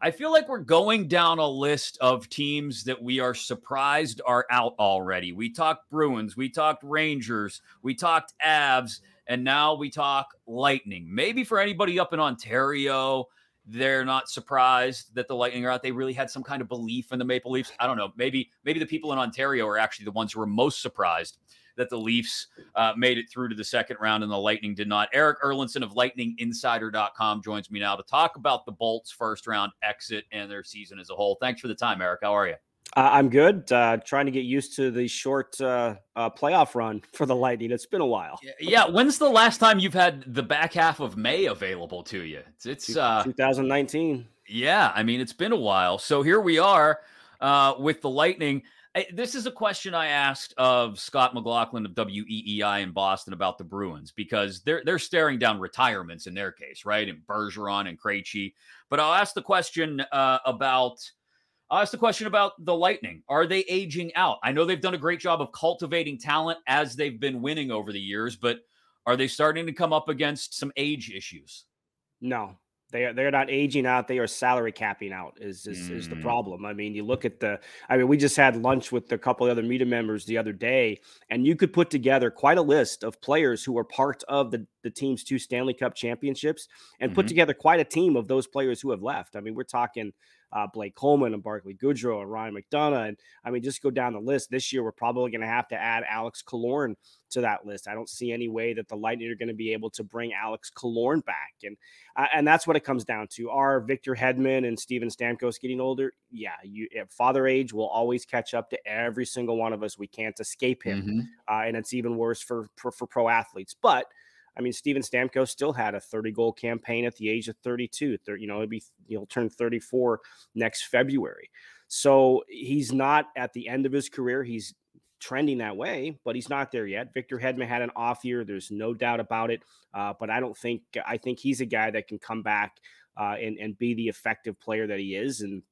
I feel like we're going down a list of teams that we are surprised are out already. We talked Bruins, we talked Rangers, we talked Avs, and now we talk Lightning. Maybe for anybody up in Ontario, they're not surprised that the Lightning are out. They really had some kind of belief in the Maple Leafs. I don't know. Maybe maybe the people in Ontario are actually the ones who were most surprised that the Leafs uh, made it through to the second round and the Lightning did not. Erik Erlendsson of LightningInsider.com joins me now to talk about the Bolts' first round exit and their season as a whole. Thanks for the time, Erik. How are you? Uh, I'm good. Uh, trying to get used to the short uh, uh, playoff run for the Lightning. It's been a while. Yeah. When's the last time you've had the back half of May available to you? It's, it's 2019. Uh, yeah. I mean, it's been a while. So here we are uh, with the Lightning. I, this is a question I asked of Scott McLaughlin of WEEI in Boston about the Bruins because they're they're staring down retirements in their case, right? And Bergeron and Krejci. But I'll ask the question about I'll ask the question about the Lightning. Are they aging out? I know they've done a great job of cultivating talent as they've been winning over the years, but are they starting to come up against some age issues? No, they are they're not aging out. They are salary capping out. Is is, mm. is the problem? I mean, you look at the. I mean, we just had lunch with a couple of other media members the other day, and you could put together quite a list of players who were part of the the team's two Stanley Cup championships and mm-hmm. put together quite a team of those players who have left. I mean, we're talking uh, Blake Coleman and Barclay Goodrow and Ryan McDonough. And I mean, just go down the list. This year, we're probably going to have to add Alex Killorn to that list. I don't see any way that the Lightning are going to be able to bring Alex Killorn back. And uh, and that's what it comes down to. Are Victor Hedman and Steven Stamkos getting older? Yeah, you father age will always catch up to every single one of us. We can't escape him. Mm-hmm. Uh, and it's even worse for, for, for pro athletes. But I mean, Steven Stamkos still had a 30 goal campaign at the age of 32. 30, you know, it'd be he'll turn 34 next February. So he's not at the end of his career. He's trending that way, but he's not there yet. Victor Hedman had an off year. There's no doubt about it. Uh, but I don't think I think he's a guy that can come back uh, and and be the effective player that he is. And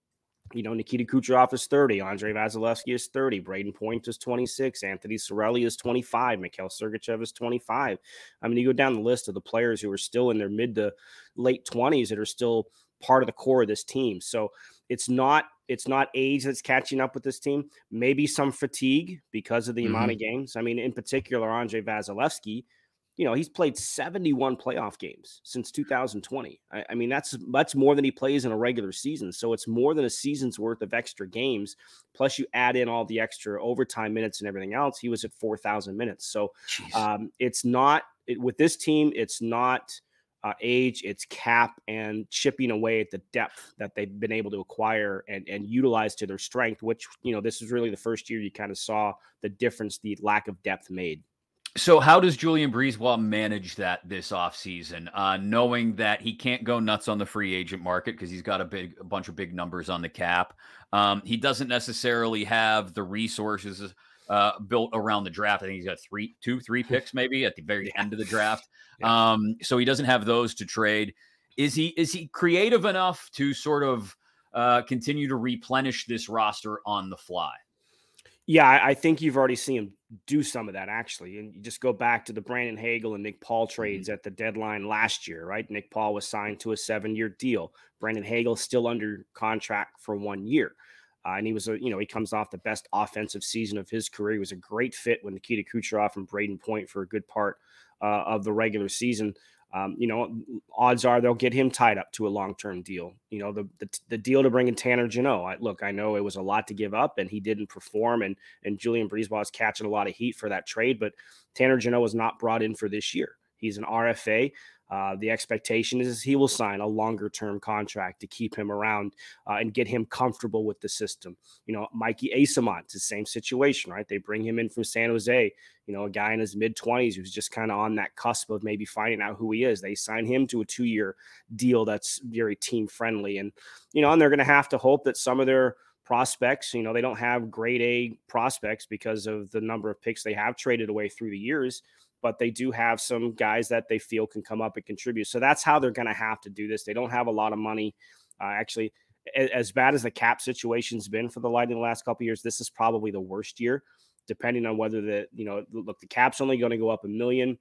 you know, Nikita Kucherov is 30, Andrei Vasilevskiy is 30, Brayden Point is 26, Anthony Cirelli is 25, Mikhail Sergachev is 25. I mean, you go down the list of the players who are still in their mid to late 20s that are still part of the core of this team. So it's not it's not age that's catching up with this team. Maybe some fatigue because of the mm-hmm. amount of games. I mean, in particular, Andrei Vasilevskiy – you know, he's played 71 playoff games since 2020. I, I, mean, that's that's more than he plays in a regular season. So it's more than a season's worth of extra games. Plus, you add in all the extra overtime minutes and everything else. He was at 4,000 minutes. So um, it's not it, with this team. It's not uh, age, it's cap, and chipping away at the depth that they've been able to acquire and and utilize to their strength. Which you know, this is really the first year you kind of saw the difference the lack of depth made. So, how does Julien BriseBois manage that this offseason, uh, knowing that he can't go nuts on the free agent market because he's got a big, a bunch of big numbers on the cap? Um, he doesn't necessarily have the resources uh, built around the draft. I think he's got three, two, three picks maybe at the very end of the draft. Um, so he doesn't have those to trade. Is he is he creative enough to sort of uh, continue to replenish this roster on the fly? Yeah, I think you've already seen him do some of that actually. And you just go back to the Brandon Hagel and Nick Paul trades mm-hmm. at the deadline last year, right? Nick Paul was signed to a seven year deal. Brandon Hagel still under contract for one year. Uh, and he was a, you know, he comes off the best offensive season of his career. He was a great fit with Nikita Kucherov and Brayden Point for a good part uh, of the regular season um, you know, odds are they'll get him tied up to a long term deal. You know, the, the, the deal to bring in Tanner Jeannot. I, look, I know it was a lot to give up, and he didn't perform, and and Julien BriseBois is catching a lot of heat for that trade. But Tanner Jeannot was not brought in for this year. He's an RFA. Uh, the expectation is he will sign a longer term contract to keep him around uh, and get him comfortable with the system. You know, Mikey Eyssimont, it's the same situation, right? They bring him in from San Jose, you know, a guy in his mid 20s who's just kind of on that cusp of maybe finding out who he is. They sign him to a two year deal that's very team friendly. And, you know, and they're going to have to hope that some of their prospects, you know, they don't have grade A prospects because of the number of picks they have traded away through the years but they do have some guys that they feel can come up and contribute. So that's how they're going to have to do this. They don't have a lot of money. Uh, actually, as bad as the cap situation's been for the Lightning the last couple years, this is probably the worst year, depending on whether the you know look the cap's only going to go up a million.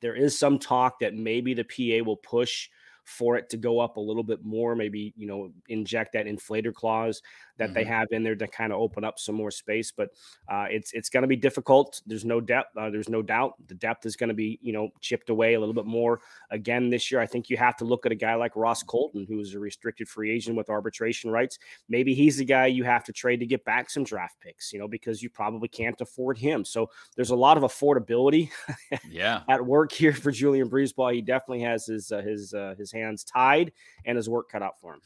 There is some talk that maybe the PA will push for it to go up a little bit more, maybe, you know, inject that inflator clause that mm-hmm. they have in there to kind of open up some more space. But uh, it's it's going to be difficult. There's no depth. Uh, there's no doubt the depth is going to be, you know, chipped away a little bit more again this year. I think you have to look at a guy like Ross Colton, who is a restricted free agent with arbitration rights. Maybe he's the guy you have to trade to get back some draft picks, you know, because you probably can't afford him. So there's a lot of affordability, yeah, at work here for Julien BriseBois. He definitely has his uh, his uh, his hands tied and his work cut out for him.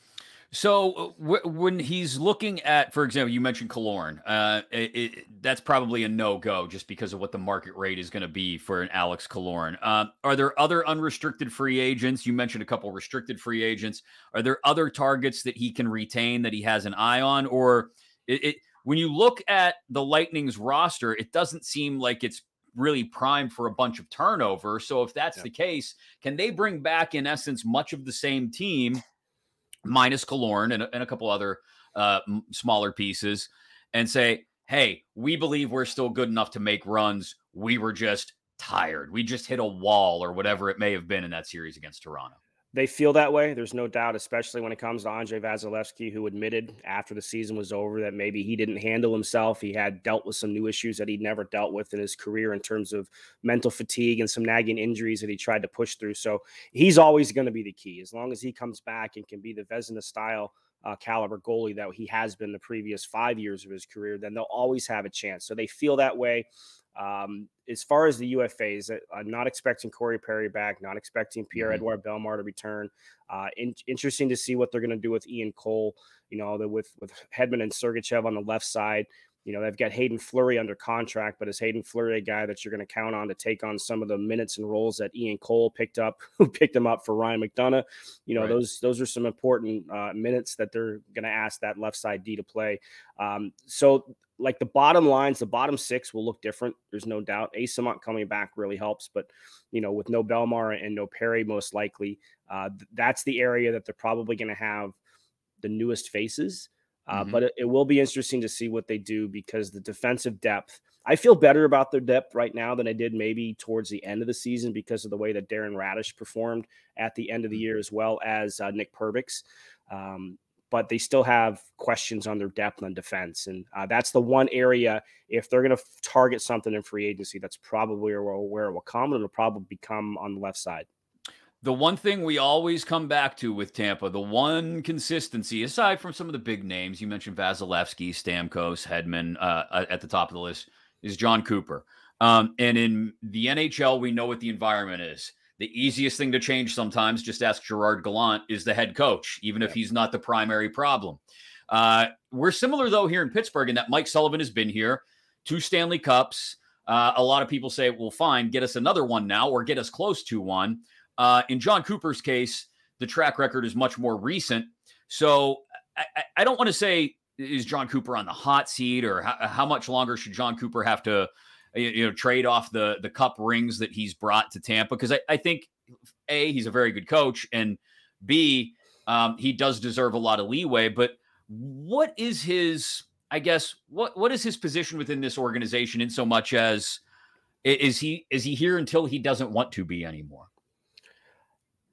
So uh, w- when he's looking at, for example, you mentioned Killorn, uh, it, it, that's probably a no go just because of what the market rate is going to be for an Alex Killorn. Uh, are there other unrestricted free agents? You mentioned a couple restricted free agents. Are there other targets that he can retain that he has an eye on, or it, when you look at the Lightning's roster, it doesn't seem like it's really primed for a bunch of turnover. So if that's the case, can they bring back in essence much of the same team? Minus Killorn and, and a couple other uh, smaller pieces, and say, hey, we believe we're still good enough to make runs. We were just tired. We just hit a wall or whatever it may have been in that series against Toronto. They feel that way. There's no doubt, especially when it comes to Andrei Vasilevskiy, who admitted after the season was over that maybe he didn't handle himself. He had dealt with some new issues that he'd never dealt with in his career in terms of mental fatigue and some nagging injuries that he tried to push through. So he's always going to be the key. As long as he comes back and can be the Vezina style uh, caliber goalie that he has been the previous five years of his career, then they'll always have a chance. So they feel that way. Um, as far as the UFAs, uh, I'm not expecting Corey Perry back, not expecting Pierre mm-hmm. Edouard Bellemare to return. Uh, in, interesting to see what they're going to do with Ian Cole. You know, the, with with Hedman and Sergachev on the left side. You know, they've got Hayden Fleury under contract, but is Hayden Fleury a guy that you're going to count on to take on some of the minutes and roles that Ian Cole picked up, who picked him up for Ryan McDonagh? You know, right. those those are some important uh, minutes that they're going to ask that left side D to play. Um, so like the bottom lines, the bottom six will look different. There's no doubt. Eyssimont coming back really helps, but you know, with no Bellemare and no Perry, most likely, uh, that's the area that they're probably going to have the newest faces. Uh, mm-hmm. But it, it, will be interesting to see what they do because the defensive depth. I feel better about their depth right now than I did maybe towards the end of the season because of the way that Darren Raddysh performed at the end of the mm-hmm. year, as well as uh, Nick Perbix. Um, but they still have questions on their depth on defense. And uh, that's the one area, if they're going to target something in free agency, that's probably where, where it will come. And it'll probably become on the left side. The one thing we always come back to with Tampa, the one consistency, aside from some of the big names, you mentioned Vasilevskiy, Stamkos, Hedman uh, at the top of the list, is Jon Cooper. Um, and in the NHL, we know what the environment is the easiest thing to change sometimes, just ask Gerard Gallant, is the head coach, even if he's not the primary problem. Uh, we're similar, though, here in Pittsburgh, in that Mike Sullivan has been here, two Stanley Cups. Uh, a lot of people say, well, fine, get us another one now or get us close to one. Uh, in Jon Cooper's case, the track record is much more recent. So I, I don't want to say, is Jon Cooper on the hot seat or how, how much longer should Jon Cooper have to you know trade off the the cup rings that he's brought to Tampa because I, I think a he's a very good coach and b um, he does deserve a lot of leeway. But what is his I guess what what is his position within this organization in so much as is he is he here until he doesn't want to be anymore?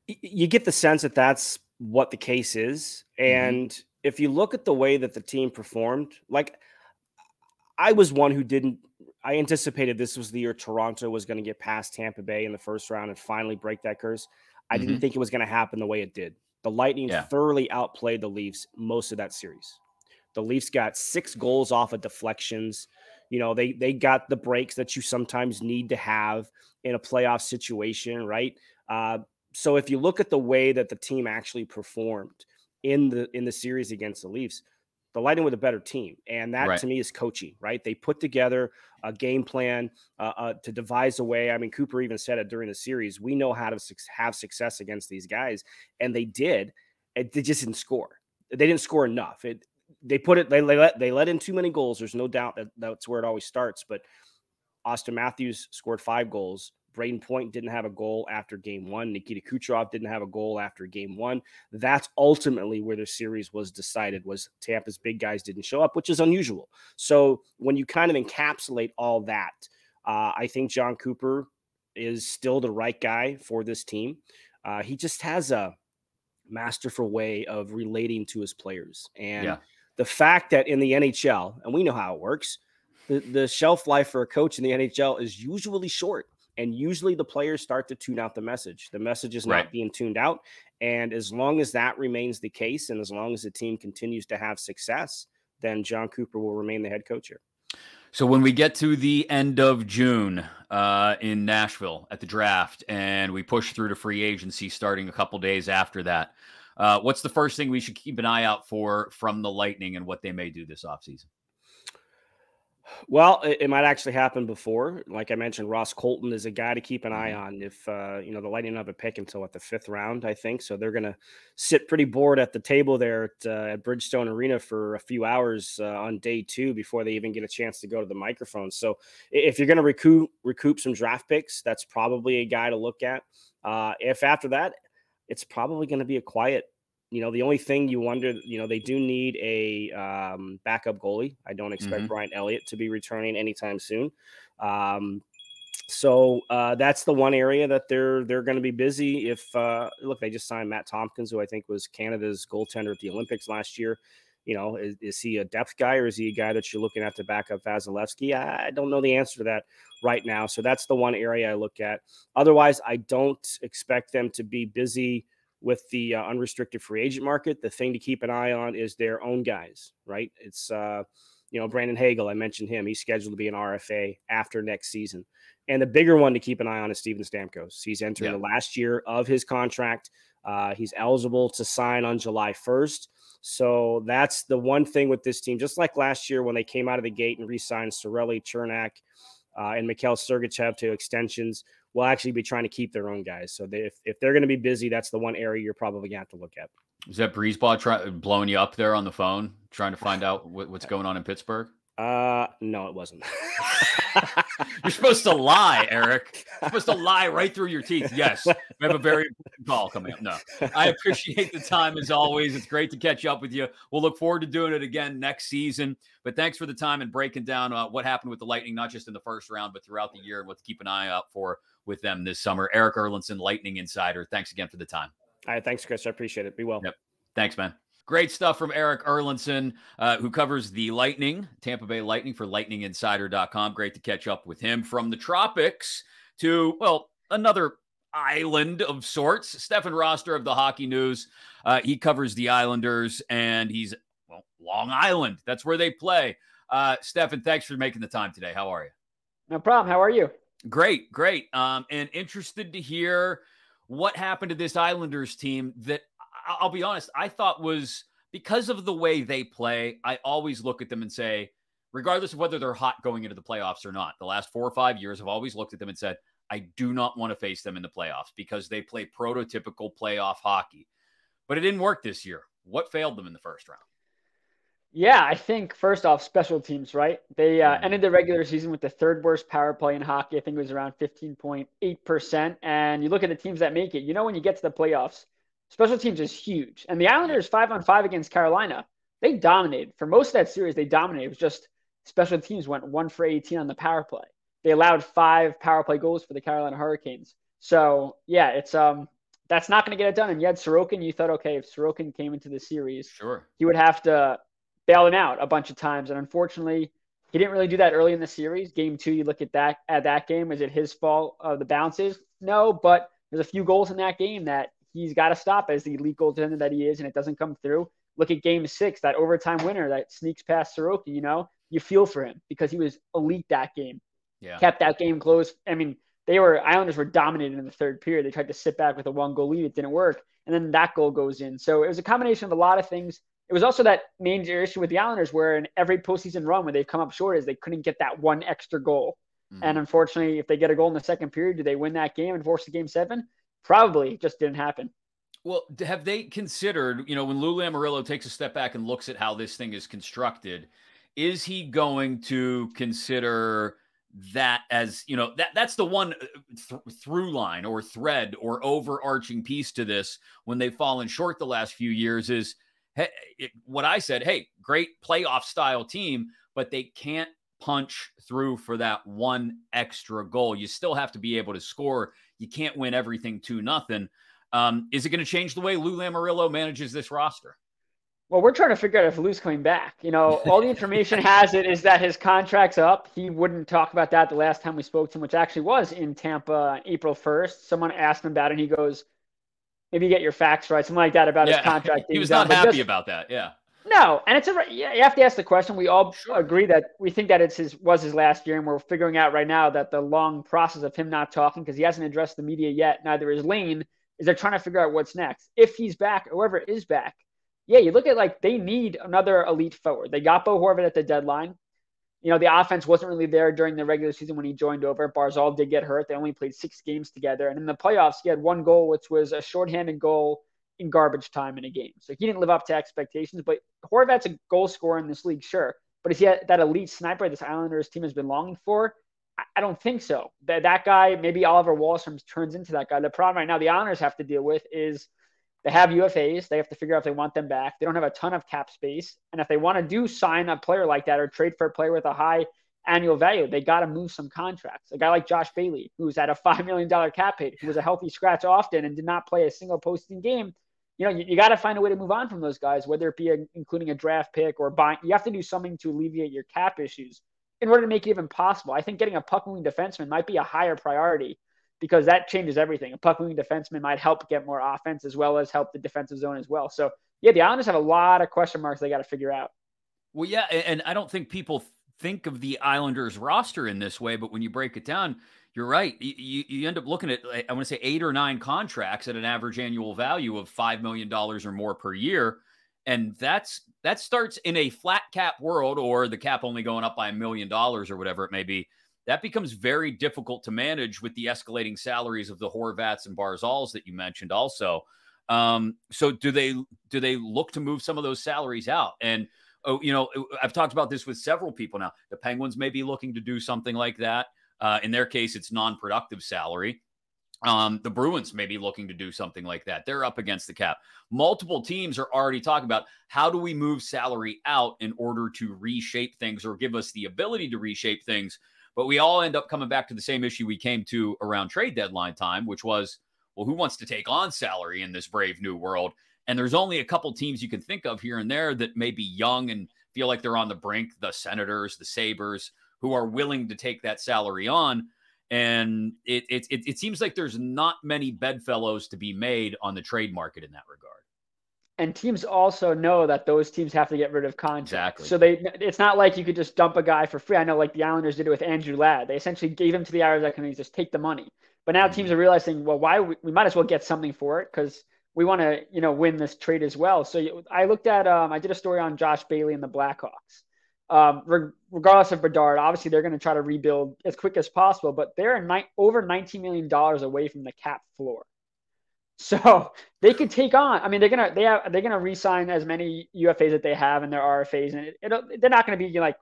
You get the sense that that's what the case is, mm-hmm. and mm-hmm. if you look at the way that the team performed, like I was one who didn't I anticipated this was the year Toronto was going to get past Tampa Bay in the first round and finally break that curse. I mm-hmm. didn't think it was going to happen the way it did. The Lightning yeah. thoroughly outplayed the Leafs most of that series. The Leafs got six goals off of deflections. You know, they they got the breaks that you sometimes need to have in a playoff situation, right? Uh, so if you look at the way that the team actually performed in the in the series against the Leafs, the Lightning with a better team. And that right. to me is coaching, right? They put together a game plan uh, uh, to devise a way. I mean, Cooper even said it during the series. We know how to su- have success against these guys. And they did. It, they just didn't score. They didn't score enough. It, they put it, they, they, let, they let in too many goals. There's no doubt that that's where it always starts. But Auston Matthews scored five goals. Brayden Point didn't have a goal after game one. Nikita Kucherov didn't have a goal after game one. That's ultimately where the series was decided was Tampa's big guys didn't show up, which is unusual. So when you kind of encapsulate all that, uh, I think Jon Cooper is still the right guy for this team. Uh, he just has a masterful way of relating to his players. And yeah. the fact that in the NHL, and we know how it works, the, the shelf life for a coach in the NHL is usually short. And usually the players start to tune out the message. The message is right. not being tuned out. And as long as that remains the case, and as long as the team continues to have success, then Jon Cooper will remain the head coach here. So when we get to the end of June uh, in Nashville at the draft, and we push through to free agency starting a couple days after that, uh, what's the first thing we should keep an eye out for from the Lightning and what they may do this offseason? Well, it, it, might actually happen before. Like I mentioned, Ross Colton is a guy to keep an eye mm-hmm. on. If uh, you know the Lightning have a pick until at the fifth round, I think so. They're going to sit pretty bored at the table there at, uh, at Bridgestone Arena for a few hours uh, on day two before they even get a chance to go to the microphone. So if you're going to recoup recoup some draft picks, that's probably a guy to look at. Uh, if after that, it's probably going to be a quiet you know, the only thing you wonder, you know, they do need a um, backup goalie. I don't expect mm-hmm. Brian Elliott to be returning anytime soon. Um, so uh, that's the one area that they're they're going to be busy. If uh, look, they just signed Matt Tomkins, who I think was Canada's goaltender at the Olympics last year. You know, is, is he a depth guy or is he a guy that you're looking at to back up Vasilevskiy? I don't know the answer to that right now. So that's the one area I look at. Otherwise, I don't expect them to be busy with the uh, unrestricted free agent market. The thing to keep an eye on is their own guys, right? It's uh, you know Brandon Hagel. I mentioned him. He's scheduled to be an RFA after next season. And the bigger one to keep an eye on is Steven Stamkos. He's entering yeah. the last year of his contract. Uh, he's eligible to sign on July 1st. So that's the one thing with this team. Just like last year when they came out of the gate and re-signed Cirelli, Cernak, uh, and Mikhail Sergachev to extensions, will actually be trying to keep their own guys. So they, if, if they're going to be busy, that's the one area you're probably going to have to look at. Is that BriseBois try, blowing you up there on the phone, trying to find out what, what's going on in Pittsburgh? Uh, no, it wasn't. You're supposed to lie, Erik. You're supposed to lie right through your teeth. Yes, we have a very important call coming up. No, I appreciate the time as always. It's great to catch up with you. We'll look forward to doing it again next season. But thanks for the time and breaking down uh, what happened with the Lightning, not just in the first round, but throughout the year, and what to keep an eye out for with them this summer. Erik Erlendsson, Lightning Insider. Thanks again for the time. All right, thanks, Chris. I appreciate it. Be well. Yep. Thanks, man. Great stuff from Erik Erlendsson, uh, who covers the Lightning, Tampa Bay Lightning for lightninginsider.com. Great to catch up with him from the tropics to, well, another island of sorts. Stefen Rosner of the Hockey News. Uh, he covers the Islanders and he's, well, Long Island. That's where they play. Uh, Stefen, thanks for making the time today. How are you? No problem. How are you? Great, great. Um, and interested to hear what happened to this Islanders team that I'll be honest, I thought was because of the way they play, I always look at them and say, regardless of whether they're hot going into the playoffs or not, the last four or five years, I've always looked at them and said, I do not want to face them in the playoffs because they play prototypical playoff hockey. But it didn't work this year. What failed them in the first round? Yeah, I think first off, special teams, right? They uh, mm-hmm. ended the regular season with the third worst power play in hockey. I think it was around 15.8%. And you look at the teams that make it, you know, when you get to the playoffs, Special teams is huge. And the Islanders, five on five against Carolina, they dominated. For most of that series, they dominated. It was just special teams went one for 18 on the power play. They allowed five power play goals for the Carolina Hurricanes. So, yeah, it's um that's not going to get it done. And you had Sorokin, you thought, okay, if Sorokin came into the series, sure, he would have to bail him out a bunch of times. And unfortunately, he didn't really do that early in the series. Game two, you look at that at that game. Is it his fault of the bounces? No, but there's a few goals in that game that he's got to stop as the elite goaltender that he is, and it doesn't come through. Look at game six, that overtime winner that sneaks past Sorokin, you know, you feel for him because he was elite that game. Yeah. Kept that game close. I mean, they were Islanders were dominated in the third period. They tried to sit back with a one goal lead. It didn't work. And then that goal goes in. So it was a combination of a lot of things. It was also that major issue with the Islanders where in every postseason run where they've come up short is they couldn't get that one extra goal. Mm-hmm. And unfortunately, if they get a goal in the second period, do they win that game and force the game seven? Probably just didn't happen. Well, have they considered, you know, when Lou Lamoriello takes a step back and looks at how this thing is constructed, is he going to consider that as, you know, that that's the one uh, th- through line or thread or overarching piece to this when they've fallen short the last few years is hey, it, what I said, hey, great playoff style team, but they can't punch through for that one extra goal. You still have to be able to score. You can't win everything to nothing. Um, is it going to change the way Lou Lamoriello manages this roster? Well, we're trying to figure out if Lou's coming back. You know, all the information has it is that his contract's up. He wouldn't talk about that the last time we spoke to him, which actually was in Tampa April 1st. Someone asked him about it, and he goes, maybe get your facts right, something like that about yeah. his contract. he was not done. happy just, about that. Yeah. No, and it's a you have to ask the question. We all sure. agree that we think that it's his was his last year, and we're figuring out right now that the long process of him not talking because he hasn't addressed the media yet. Neither is Lane is they're trying to figure out what's next. If he's back, whoever is back, yeah, you look at like they need another elite forward. They got Bo Horvat at the deadline. You know, the offense wasn't really there during the regular season when he joined over. Barzal did get hurt. They only played six games together. And in the playoffs, he had one goal, which was a shorthanded goal in garbage time in a game. So he didn't live up to expectations. But Horvat's a goal scorer in this league, sure. But is he that elite sniper this Islanders team has been longing for? I don't think so. That that guy, maybe Oliver Wahlstrom turns into that guy. The problem right now the Islanders have to deal with is they have UFAs. They have to figure out if they want them back. They don't have a ton of cap space, and if they want to do sign a player like that or trade for a player with a high annual value, they got to move some contracts. A guy like Josh Bailey, who's at a $5 million cap hit, who was a healthy scratch often and did not play a single posting game, you know, you, you got to find a way to move on from those guys, whether it be a, including a draft pick or buying. You have to do something to alleviate your cap issues in order to make it even possible. I think getting a puck moving defenseman might be a higher priority because that changes everything. A puck moving defenseman might help get more offense as well as help the defensive zone as well. So, yeah, the Islanders have a lot of question marks they got to figure out. Well, yeah, and I don't think people think of the Islanders roster in this way, but when you break it down, you're right. You, you end up looking at, I want to say, eight or nine contracts at an average annual value of $5 million or more per year. And that's that starts in a flat cap world or the cap only going up by a million dollars or whatever it may be. That becomes very difficult to manage with the escalating salaries of the Horvats and Barzals that you mentioned also. Um, so do they do they look to move some of those salaries out? And oh, you know, I've talked about this with several people now. The Penguins may be looking to do something like that. Uh, in their case, it's non-productive salary. Um, the Bruins may be looking to do something like that. They're up against the cap. Multiple teams are already talking about how do we move salary out in order to reshape things or give us the ability to reshape things. But we all end up coming back to the same issue we came to around trade deadline time, which was, well, who wants to take on salary in this brave new world? And there's only a couple teams you can think of here and there that may be young and feel like they're on the brink the Senators, the Sabres, who are willing to take that salary on. And it, it, it, it seems like there's not many bedfellows to be made on the trade market in that regard. And teams also know that those teams have to get rid of contracts. Exactly. So they, it's not like you could just dump a guy for free. I know, like the Islanders did it with Andrew Ladd. They essentially gave him to the Islanders and just take the money. But now mm-hmm. teams are realizing, well, why we, we might as well get something for it because we want to, you know, win this trade as well. So I looked at, um, I did a story on Josh Bailey and the Blackhawks um, regardless of Bedard, obviously they're going to try to rebuild as quick as possible, but they're ni- over $19 million away from the cap floor. So they could take on. I mean, they're gonna they have they're gonna re-sign as many UFAs that they have in their RFAs, and it, they're not going to be like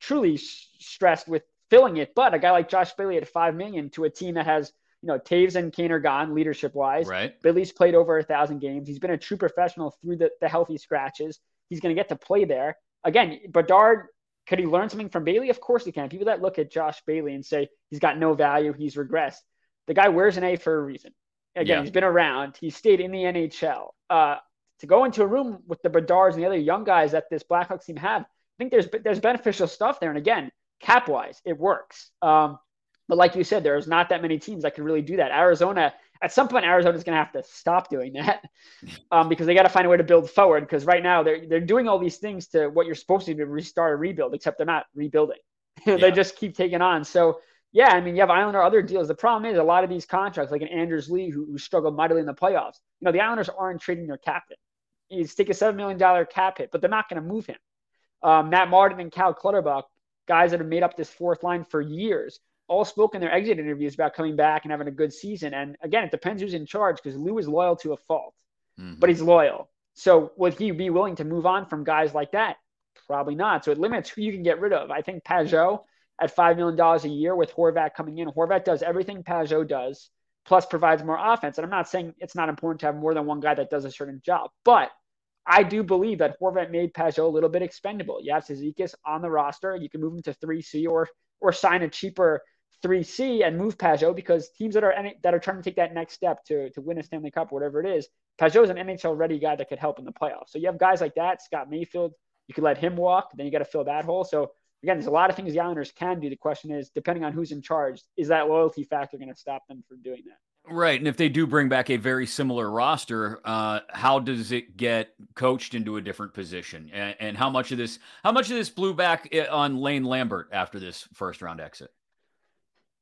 truly stressed with filling it. But a guy like Josh Bailey at five million to a team that has you know Toews and Kane are gone leadership wise. Right. Bailey's played over a thousand games. He's been a true professional through the, the healthy scratches. He's going to get to play there again, Bedard, could he learn something from Bailey? Of course he can. People that look at Josh Bailey and say he's got no value, he's regressed. The guy wears an A for a reason. Again, yeah. he's been around. He stayed in the NHL. Uh, to go into a room with the Bedards and the other young guys that this Blackhawks team have, I think there's there's beneficial stuff there. And again, cap wise, it works. Um, but like you said, there's not that many teams that can really do that. Arizona at some point Arizona's going to have to stop doing that um, because they got to find a way to build forward. Because right now they're they're doing all these things to what you're supposed to do to restart a rebuild, except they're not rebuilding. they yeah. just keep taking on. So yeah, I mean you have Islander other deals. The problem is a lot of these contracts, like an Anders Lee who, who struggled mightily in the playoffs. You know the Islanders aren't trading their captain. He's take a seven million dollar cap hit, but they're not going to move him. Um, Matt Martin and Cal Clutterbuck, guys that have made up this fourth line for years all spoke in their exit interviews about coming back and having a good season. And again, it depends who's in charge because Lou is loyal to a fault, mm-hmm. but he's loyal. So would he be willing to move on from guys like that? Probably not. So it limits who you can get rid of. I think Pageau at $5 million a year with Horvat coming in. Horvat does everything Pageau does, plus provides more offense. And I'm not saying it's not important to have more than one guy that does a certain job, but I do believe that Horvat made Pageau a little bit expendable. You have Cizikas on the roster. You can move him to 3C or or sign a cheaper 3C and move Pageau because teams that are that are trying to take that next step to to win a Stanley Cup, whatever it is, Pageau is an NHL ready guy that could help in the playoffs. So you have guys like that, Scott Mayfield, you could let him walk, then you got to fill that hole. So again, there's a lot of things the Islanders can do. The question is, depending on who's in charge, is that loyalty factor going to stop them from doing that? Right, and if they do bring back a very similar roster, uh, how does it get coached into a different position? And, and how much of this, how much of this blew back eh, on Lane Lambert after this first round exit?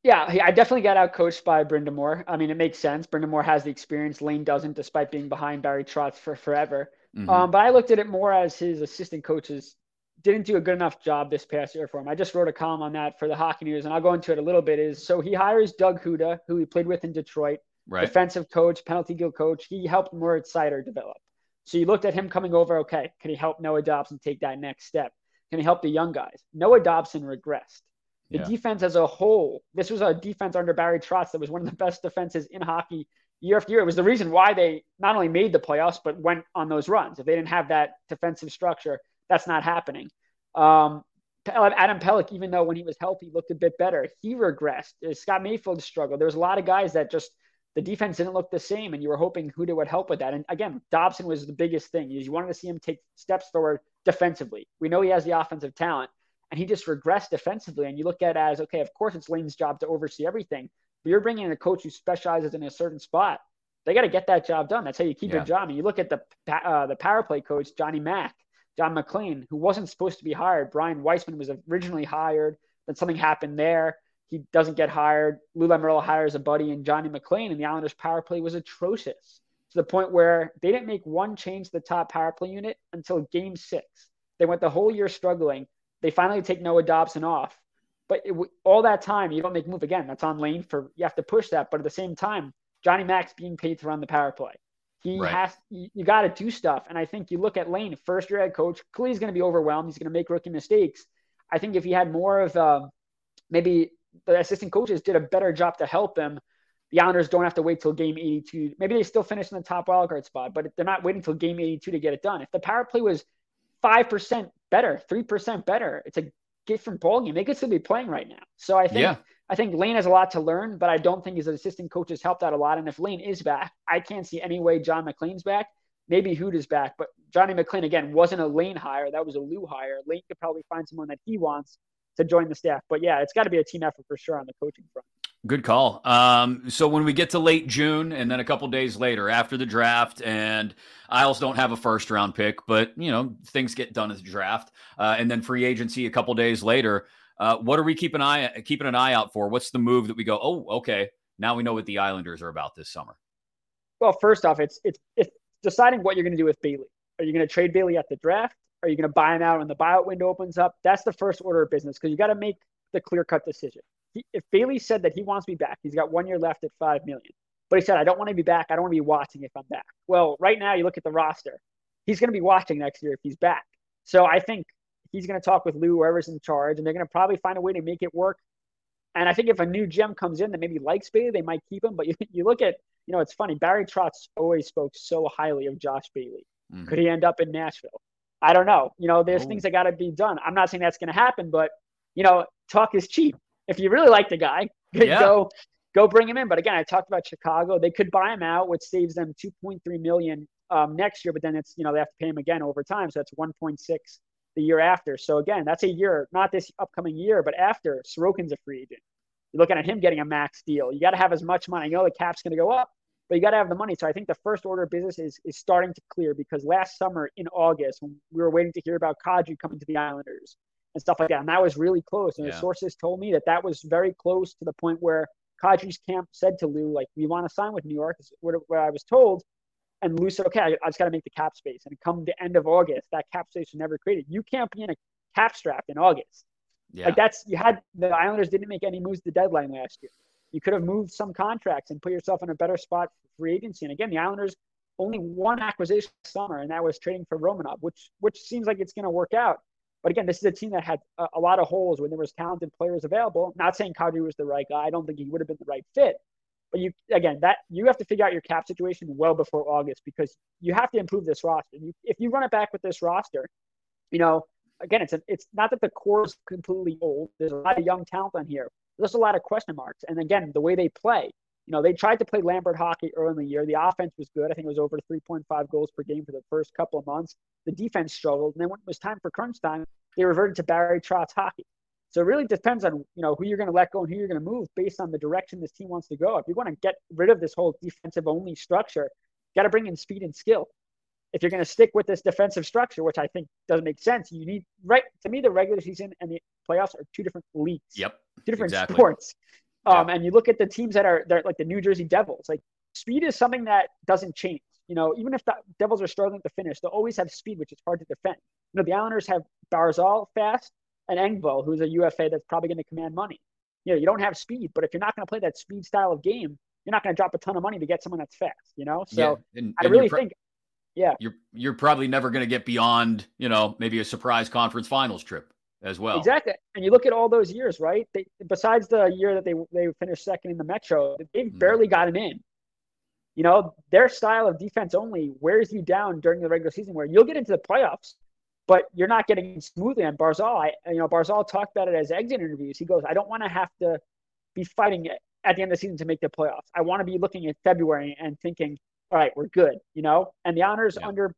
Yeah, I definitely got out coached by Brind'Amour. I mean, it makes sense. Brind'Amour has the experience. Lane doesn't, despite being behind Barry Trotz for forever. Mm-hmm. Um, but I looked at it more as his assistant coaches didn't do a good enough job this past year for him. I just wrote a column on that for the Hockey News, and I'll go into it a little bit. Is so he hires Doug Houda, who he played with in Detroit, right. defensive coach, penalty kill coach. He helped Moritz Seider develop. So you looked at him coming over. Okay, can he help Noah Dobson take that next step? Can he help the young guys? Noah Dobson regressed. The yeah. defense as a whole, this was a defense under Barry Trotz that was one of the best defenses in hockey year after year. It was the reason why they not only made the playoffs, but went on those runs. If they didn't have that defensive structure, that's not happening. Um, Adam Pelech, even though when he was healthy, looked a bit better. He regressed. Uh, Scott Mayfield struggled. There was a lot of guys that just the defense didn't look the same, and you were hoping Houda would help with that. And again, Dobson was the biggest thing. You wanted to see him take steps forward defensively. We know he has the offensive talent, and he just regressed defensively. And you look at it as okay, of course it's Lane's job to oversee everything, but you're bringing in a coach who specializes in a certain spot. They got to get that job done. That's how you keep yeah. a job. And you look at the uh, the power play coach Johnny Mack John MacLean, who wasn't supposed to be hired. Brian Weissman was originally hired. Then something happened there. He doesn't get hired. Lou Lamoriello hires a buddy and Johnny MacLean, and the Islanders' power play was atrocious to the point where they didn't make one change to the top power play unit until game six. They went the whole year struggling. They finally take Noah Dobson off. But it, all that time, you don't make move again. That's on Lane for you have to push that. But at the same time, Johnny Mack's being paid to run the power play. He right. has you, you got to do stuff. And I think you look at Lane, first year head coach, clearly he's going to be overwhelmed. He's going to make rookie mistakes. I think if he had more of uh, maybe the assistant coaches did a better job to help him, the Islanders don't have to wait till game 82. Maybe they still finish in the top wildcard spot, but they're not waiting till game 82 to get it done. If the power play was 5% better, 3% better, it's a different ball game. They could still be playing right now. So I think yeah. I think Lane has a lot to learn, but I don't think his assistant coach has helped out a lot. And if Lane is back, I can't see any way John MacLean's back. Maybe Hoot is back, but Johnny MacLean again wasn't a Lane hire. That was a Lou hire. Lane could probably find someone that he wants to join the staff. But yeah, it's got to be a team effort for sure on the coaching front. Good call. Um, so when we get to late June and then a couple days later after the draft, and Isles don't have a first round pick, but you know things get done at the draft, uh, and then free agency a couple days later. Uh, what are we keeping an eye keeping an eye out for? What's the move that we go? Oh, okay, now we know what the Islanders are about this summer. Well, first off, it's it's it's deciding what you're going to do with Bailey. Are you going to trade Bailey at the draft? Are you going to buy him out when the buyout window opens up? That's the first order of business because you got to make the clear cut decision. He, if Bailey said that he wants to be back, he's got one year left at five million. But he said, I don't want to be back. I don't want to be watching if I'm back. Well, right now you look at the roster. He's going to be watching next year if he's back. So I think he's going to talk with Lou, whoever's in charge, and they're going to probably find a way to make it work. And I think if a new gem comes in that maybe likes Bailey, they might keep him. But you, you look at, you know, it's funny. Barry Trotz always spoke so highly of Josh Bailey. Mm-hmm. Could he end up in Nashville? I don't know. You know, there's oh. things that got to be done. I'm not saying that's going to happen, but you know, talk is cheap. If you really like the guy, yeah. go go bring him in. But again, I talked about Chicago. They could buy him out, which saves them 2.3 million um, next year. But then it's you know they have to pay him again over time, so that's 1.6 the year after. So again, that's a year, not this upcoming year, but after Sorokin's a free agent. You're looking at him getting a max deal. You got to have as much money. I know the cap's going to go up, but you got to have the money. So I think the first order of business is is starting to clear because last summer in August, when we were waiting to hear about Kadri coming to the Islanders and stuff like that, and that was really close. And yeah. the sources told me that that was very close to the point where Kadri's camp said to Lou, like, we want to sign with New York, is what, what I was told. And Lou said, okay, I, I just got to make the cap space. And come the end of August, that cap space was never created. You can't be in a cap strap in August. Yeah. Like that's you had the Islanders didn't make any moves to the deadline last year. You could have moved some contracts and put yourself in a better spot for free agency. And again, the Islanders only one acquisition summer, and that was trading for Romanov, which which seems like it's going to work out. But again, this is a team that had a, a, lot of holes when there was talented players available. Not saying Kadri was the right guy. I don't think he would have been the right fit. But you again that you have to figure out your cap situation well before August because you have to improve this roster. You, if you run it back with this roster, you know, again, it's a, it's not that the core is completely old. There's a lot of young talent on here. There's a lot of question marks. And again, the way they play, you know, they tried to play Lambert hockey early in the year. The offense was good. I think it was over 3.5 goals per game for the first couple of months. The defense struggled. And then when it was time for crunch time, they reverted to Barry Trotz hockey. So it really depends on you know who you're going to let go and who you're going to move based on the direction this team wants to go. If you want to get rid of this whole defensive only structure, you got to bring in speed and skill. If you're going to stick with this defensive structure, which I think doesn't make sense, you need right to me the regular season and the playoffs are two different leagues. Yep, two different exactly. sports. Um, and you look at the teams that are they're like the New Jersey Devils. Like speed is something that doesn't change. You know, even if the Devils are struggling to finish, they'll always have speed, which is hard to defend. You know, the Islanders have Barzal fast, and Engvall, who's a UFA that's probably going to command money. You know, you don't have speed, but if you're not going to play that speed style of game, you're not going to drop a ton of money to get someone that's fast. You know, so yeah, and, I really think, yeah, you're you're probably never going to get beyond you know maybe a surprise conference finals trip as well. Exactly, and you look at all those years, right? They, besides the year that they they finished second in the Metro, they've mm barely gotten in. You know, their style of defense only wears you down during the regular season, where you'll get into the playoffs but you're not getting smoothly on Barzal. I, you know, Barzal talked about it as exit interviews. He goes, I don't want to have to be fighting at the end of the season to make the playoffs. I want to be looking at February and thinking, all right, we're good, you know? And the honors yeah. under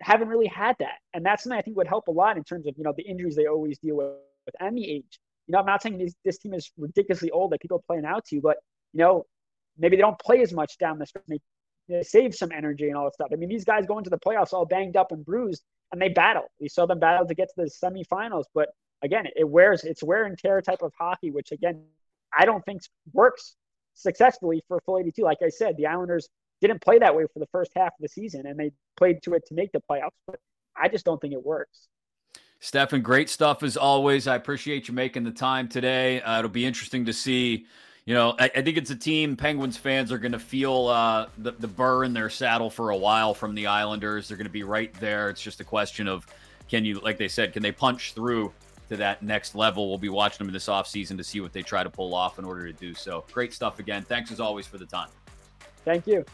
haven't really had that. And that's something I think would help a lot in terms of, you know, the injuries they always deal with and the age. You know, I'm not saying this, this team is ridiculously old that people are playing out to, but, you know, maybe they don't play as much down the stretch. They, they save some energy and all that stuff. I mean, these guys go into the playoffs all banged up and bruised and they battle. We saw them battle to get to the semifinals, but again, it wears, it's wear and tear type of hockey, which again, I don't think works successfully for full 82. Like I said, the Islanders didn't play that way for the first half of the season, and they played to it to make the playoffs. But I just don't think it works. Stefen, great stuff as always. I appreciate you making the time today. Uh, it'll be interesting to see. You know, I, I think it's a team Penguins fans are going to feel uh, the, the burr in their saddle for a while from the Islanders. They're going to be right there. It's just a question of can you, like they said, can they punch through to that next level. We'll be watching them in this offseason to see what they try to pull off in order to do so. Great stuff again. Thanks as always for the time. Thank you.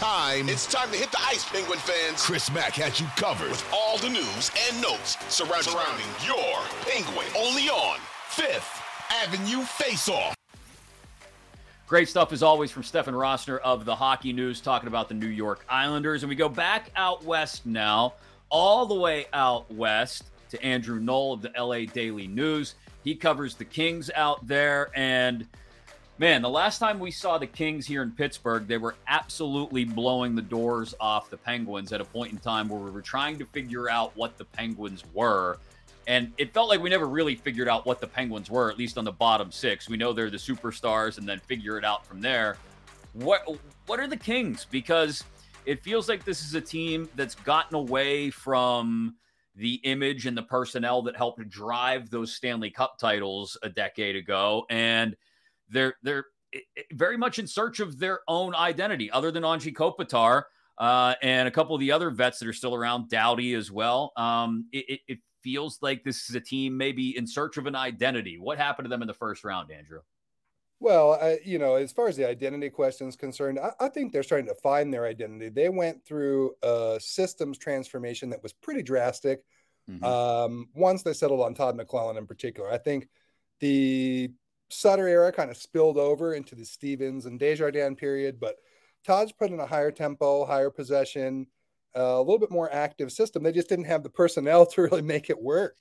Time. It's time to hit the ice, Penguin fans. Chris Mack has you covered with all the news and notes surrounding, surrounding your Penguin. Only on Fifth Avenue Face Off. Great stuff as always from Stefen Rosner of the Hockey News talking about the New York Islanders. And we go back out west now, all the way out west to Andrew Knoll of the LA Daily News. He covers the Kings out there. And man, the last time we saw the Kings here in Pittsburgh, they were absolutely blowing the doors off the Penguins at a point in time where we were trying to figure out what the Penguins were. And it felt like we never really figured out what the Penguins were, at least on the bottom six. We know they're the superstars and then figure it out from there. What what are the Kings? Because it feels like this is a team that's gotten away from the image and the personnel that helped drive those Stanley Cup titles a decade ago. And they're they're very much in search of their own identity, other than Anze Kopitar uh, and a couple of the other vets that are still around, Doughty as well. Um, it, it, feels like this is a team maybe in search of an identity. What happened to them in the first round, Andrew? Well, I, you know, as far as the identity question is concerned, I, I, think they're starting to find their identity. They went through a systems transformation that was pretty drastic. Mm-hmm. Um, once they settled on Todd McLellan in particular, I think the Sutter era kind of spilled over into the Stevens and Desjardins period, but Todd's put in a higher tempo, higher possession, uh, a little bit more active system. They just didn't have the personnel to really make it work.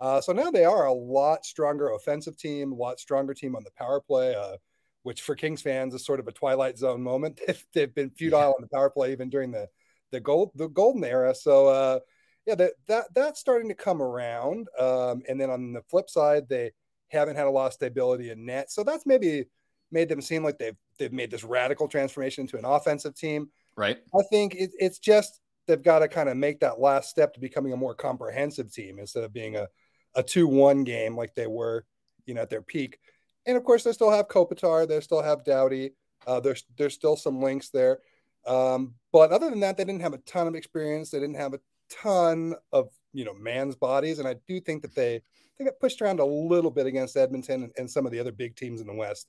Uh, so now they are a lot stronger offensive team, a lot stronger team on the power play, uh, which for Kings fans is sort of a twilight zone moment. They've, they've been futile yeah. on the power play even during the the gold the golden era. So uh, yeah, that that that's starting to come around. Um, and then on the flip side, they haven't had a lot of stability in net. So that's maybe made them seem like they've they've made this radical transformation into an offensive team. Right. I think it, it's just they've got to kind of make that last step to becoming a more comprehensive team instead of being a, a 2-1 game like they were, you know, at their peak. And of course, they still have Kopitar, they still have Doughty. Uh, there's there's still some links there. Um, but other than that, they didn't have a ton of experience. They didn't have a ton of you know man's bodies, and I do think that they they got pushed around a little bit against Edmonton and, and some of the other big teams in the West.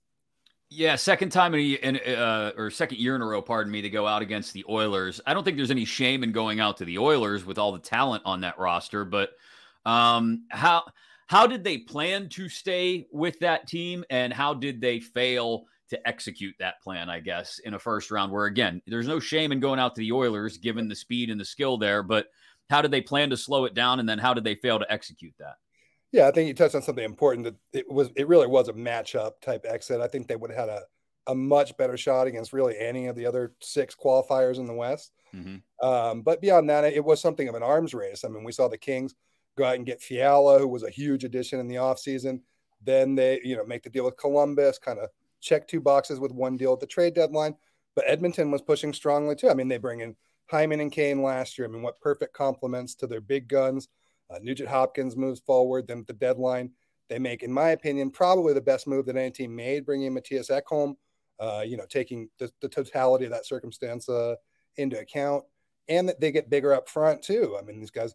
Yeah, second time in, uh, or second year in a row, pardon me, to go out against the Oilers. I don't think there's any shame in going out to the Oilers with all the talent on that roster, but um, how how did they plan to stay with that team, and how did they fail to execute that plan? I guess in a first round, where again, there's no shame in going out to the Oilers given the speed and the skill there, but how did they plan to slow it down, and then how did they fail to execute that? Yeah, I think you touched on something important that it was it really was a matchup type exit. I think they would have had a, a much better shot against really any of the other six qualifiers in the West. Mm-hmm. Um, but beyond that, it was something of an arms race. I mean, we saw the Kings go out and get Fiala, who was a huge addition in the offseason. Then they, you know, make the deal with Columbus, kind of check two boxes with one deal at the trade deadline. But Edmonton was pushing strongly too. I mean, they bring in Hyman and Kane last year. I mean, what perfect complements to their big guns. Uh, Nugent Hopkins moves forward. Then the deadline, they make, in my opinion, probably the best move that any team made, bringing Mattias Ekholm. Uh, you know, taking the, the, totality of that circumstance uh, into account, and that they get bigger up front too. I mean, these guys,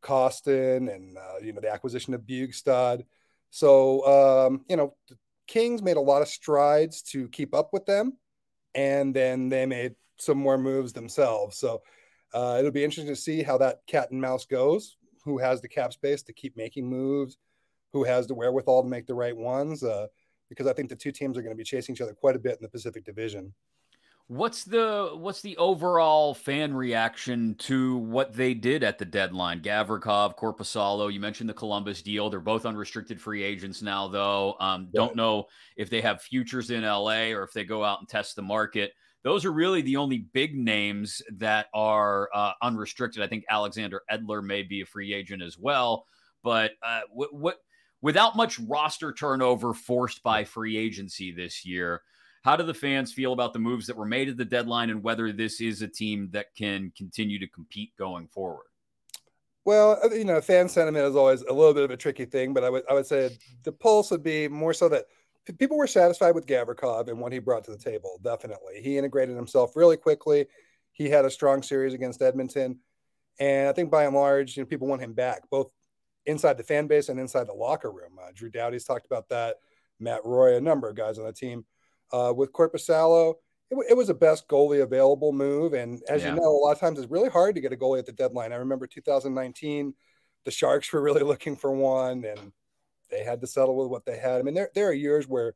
Kostin, and uh, you know the acquisition of Bjugstad. So um, you know, the Kings made a lot of strides to keep up with them. and then they made some more moves themselves. So uh, it'll be interesting to see how that cat and mouse goes. Who has the cap space to keep making moves? Who has the wherewithal to make the right ones? Uh, because I think the two teams are going to be chasing each other quite a bit in the Pacific Division. What's the what's the overall fan reaction to what they did at the deadline? Gavrikov, Korpisalo, you mentioned the Columbus deal. They're both unrestricted free agents now, though. Um, don't know if they have futures in LA or if they go out and test the market. Those are really the only big names that are uh, unrestricted. I think Alexander Edler may be a free agent as well. But uh, what, what without much roster turnover forced by free agency this year how do the fans feel about the moves that were made at the deadline and whether this is a team that can continue to compete going forward? Well, uh, you know, fan sentiment is always a little bit of a tricky thing, but I would I would say the pulse would be more so that people were satisfied with Gavrikov and what he brought to the table. Definitely, he integrated himself really quickly. He had a strong series against Edmonton, and I think by and large, you know, people want him back, both inside the fan base and inside the locker room. Uh, Drew Doughty's talked about that. Matt Roy, a number of guys on the team. Uh, with Korpisalo, it, it, was a best goalie available move. And as yeah. you know, a lot of times it's really hard to get a goalie at the deadline. I remember 2019, the Sharks were really looking for one and they had to settle with what they had. I mean, there, there are years where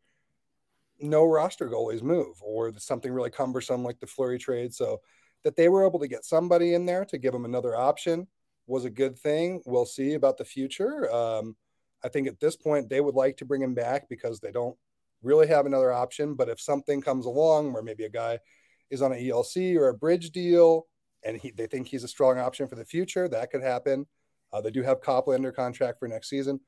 no roster goalies move or something really cumbersome like the Fleury trade. So that they were able to get somebody in there to give them another option was a good thing. We'll see about the future. Um, I think at this point they would like to bring him back because they don't really have another option. But if something comes along where maybe a guy is on an ELC or a bridge deal and he, they think he's a strong option for the future, that could happen. Uh, they do have Copley under contract for next season.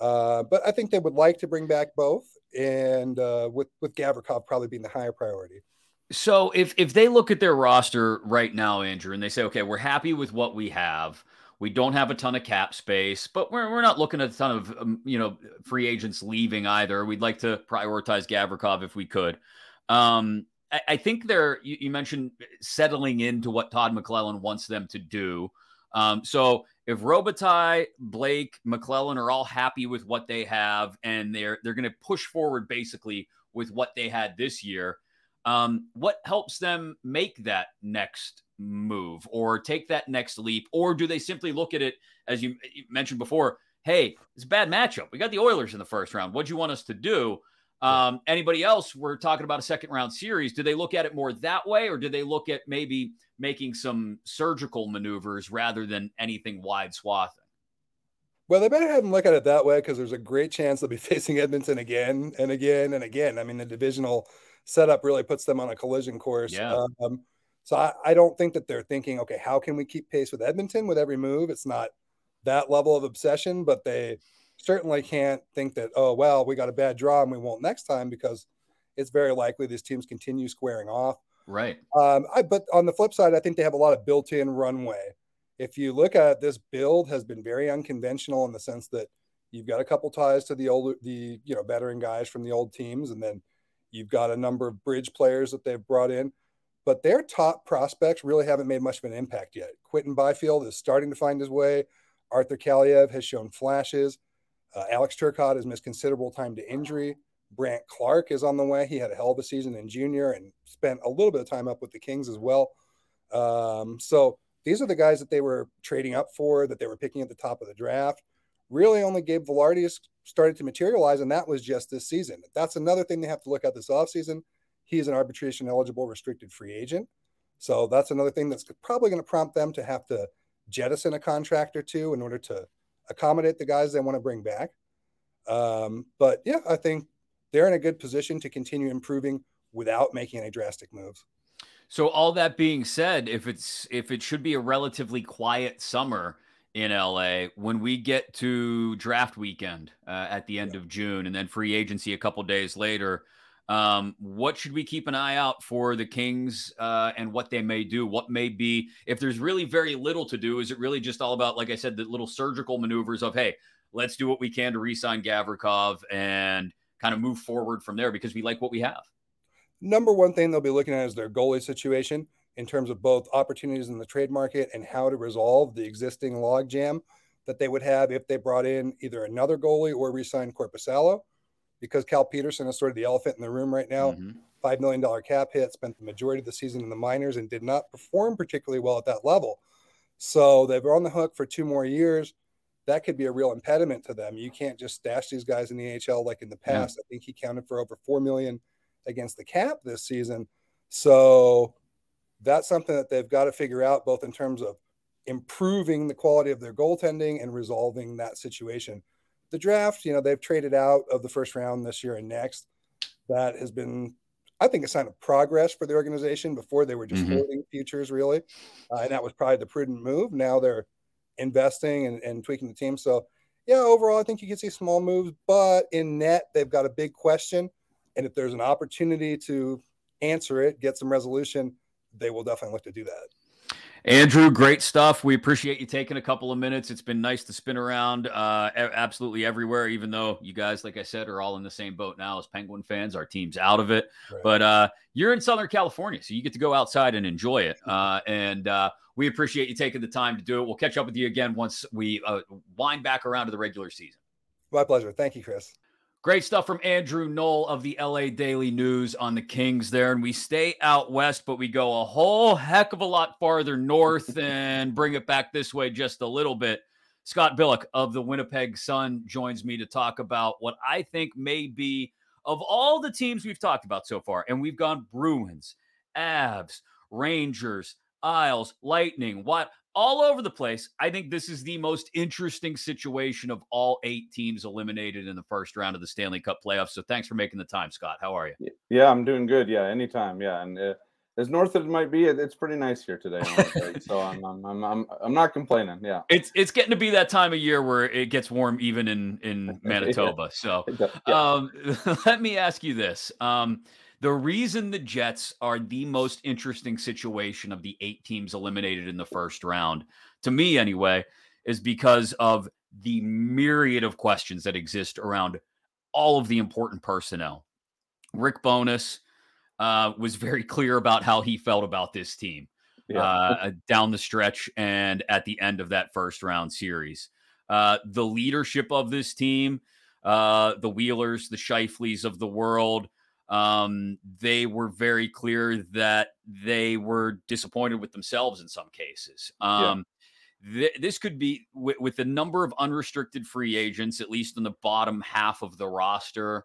Uh, but I think they would like to bring back both, and uh, with with Gavrikov probably being the higher priority. So if if they look at their roster right now, Andrew, and they say, okay, we're happy with what we have. We don't have a ton of cap space, but we're, we're not looking at a ton of um, you know free agents leaving either. We'd like to prioritize Gavrikov if we could. Um, I, I, think they're you, you, mentioned settling into what Todd McLellan wants them to do. Um, so if Robitaille, Blake, McLellan are all happy with what they have and they're they're going to push forward basically with what they had this year, um, what helps them make that next move or take that next leap? Or do they simply look at it, as you mentioned before, hey, it's a bad matchup. We got the Oilers in the first round. What do you want us to do? Um, anybody else, we're talking about a second round series. Do they look at it more that way, or do they look at maybe making some surgical maneuvers rather than anything wide swathing? Well, they better have them look at it that way because there's a great chance they'll be facing Edmonton again and again and again. I mean, the divisional setup really puts them on a collision course. Yeah. Um, so I, I don't think that they're thinking, okay, how can we keep pace with Edmonton with every move? It's not that level of obsession, but they certainly can't think that, oh, well, we got a bad draw and we won't next time because it's very likely these teams continue squaring off. Right. Um, I, but on the flip side, I think they have a lot of built in runway. If you look at this build has been very unconventional in the sense that you've got a couple ties to the old, the, you know, veteran guys from the old teams. And then you've got a number of bridge players that they've brought in but their top prospects really haven't made much of an impact yet. Quinton Byfield is starting to find his way. Arthur Kaliyev has shown flashes. Uh, Alex Turcotte has missed considerable time to injury. Brandt Clarke is on the way. He had a hell of a season in junior and spent a little bit of time up with the Kings as well. Um, so these are the guys that they were trading up for, that they were picking at the top of the draft. Really, only Gabe Vilardi started to materialize, and that was just this season. That's another thing they have to look at this offseason He's an arbitration eligible restricted free agent. So that's another thing that's probably going to prompt them to have to jettison a contract or two in order to accommodate the guys they want to bring back. Um, but yeah, I think they're in a good position to continue improving without making any drastic moves. So all that being said, if it's if it should be a relatively quiet summer in LA when we get to draft weekend uh, at the end yeah. of June and then free agency a couple days later, um, what should we keep an eye out for the Kings uh, and what they may do? What may be, if there's really very little to do, is it really just all about, like I said, the little surgical maneuvers of, hey, let's do what we can to re sign Gavrikov and kind of move forward from there because we like what we have? Number one thing they'll be looking at is their goalie situation in terms of both opportunities in the trade market and how to resolve the existing logjam that they would have if they brought in either another goalie or re signed Korpisalo because Cal Petersen is sort of the elephant in the room right now. Mm-hmm. $5 million cap hit, spent the majority of the season in the minors, and did not perform particularly well at that level. So they're on the hook for two more years. That could be a real impediment to them. You can't just stash these guys in the AHL like in the past. Yeah. I think he counted for over 4 million against the cap this season. So that's something that they've got to figure out both in terms of improving the quality of their goaltending and resolving that situation. The draft, you know, they've traded out of the first round this year and next. That has been, I think, a sign of progress for the organization. Before they were just mm-hmm. holding futures, really, uh, and that was probably the prudent move. Now they're investing and, and tweaking the team. So, yeah, overall, I think you can see small moves, but in net, they've got a big question. And if there's an opportunity to answer it, get some resolution, they will definitely look to do that. Andrew, great stuff. We appreciate you taking a couple of minutes. It's been nice to spin around uh, absolutely everywhere, even though you guys, like I said, are all in the same boat now as Penguin fans. Our team's out of it. Right. But uh, you're in Southern California, so you get to go outside and enjoy it. Uh, and uh, we appreciate you taking the time to do it. We'll catch up with you again once we uh, wind back around to the regular season. My pleasure. Thank you, Chris. Great stuff from Andrew Knoll of the LA Daily News on the Kings there. And we stay out west, but we go a whole heck of a lot farther north and bring it back this way just a little bit. Scott Billeck of the Winnipeg Sun joins me to talk about what I think may be, of all the teams we've talked about so far, and we've gone Bruins, Avs, Rangers, Isles, Lightning, what all over the place. I think this is the most interesting situation of all eight teams eliminated in the first round of the Stanley Cup playoffs. So thanks for making the time, Scott. How are you? Yeah, I'm doing good. Yeah, anytime. Yeah, and uh, as north as it might be, it's pretty nice here today. so I'm, I'm, I'm, I'm, I'm not complaining. Yeah, it's it's getting to be that time of year where it gets warm even in in Manitoba. So um, let me ask you this. Um, the reason the Jets are the most interesting situation of the eight teams eliminated in the first round, to me anyway, is because of the myriad of questions that exist around all of the important personnel. Rick Bowness uh, was very clear about how he felt about this team yeah. uh, down the stretch and at the end of that first round series. Uh, the leadership of this team, uh, the Wheelers, the Scheifele's of the world, um, they were very clear that they were disappointed with themselves in some cases. Um, yeah. th- this could be w- with the number of unrestricted free agents, at least in the bottom half of the roster,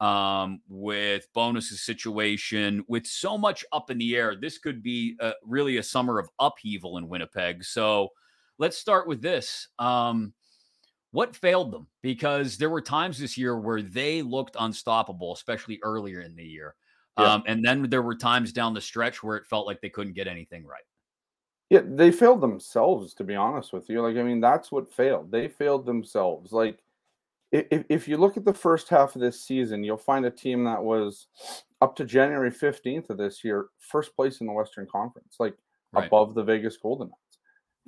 um, with Bowness's situation, with so much up in the air. This could be uh, really a summer of upheaval in Winnipeg. So let's start with this. Um, what failed them? Because there were times this year where they looked unstoppable, especially earlier in the year. Yeah. Um, and then there were times down the stretch where it felt like they couldn't get anything right. Yeah, they failed themselves, to be honest with you. Like, I mean, that's what failed. They failed themselves. Like, if, if you look at the first half of this season, you'll find a team that was up to January 15th of this year, first place in the Western Conference, like right. above the Vegas Golden Knights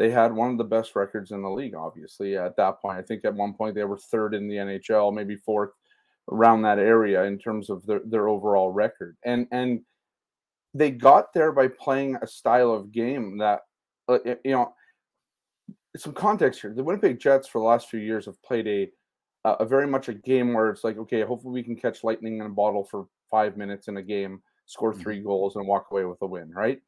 they had one of the best records in the league, obviously, at that point. I think at one point they were third in the NHL, maybe fourth around that area in terms of their, their overall record. And and they got there by playing a style of game that uh, you know some context here. The Winnipeg Jets for the last few years have played a a very much a game where it's like, okay, hopefully we can catch lightning in a bottle for five minutes in a game, score 3 mm-hmm. goals, and walk away with a win, right?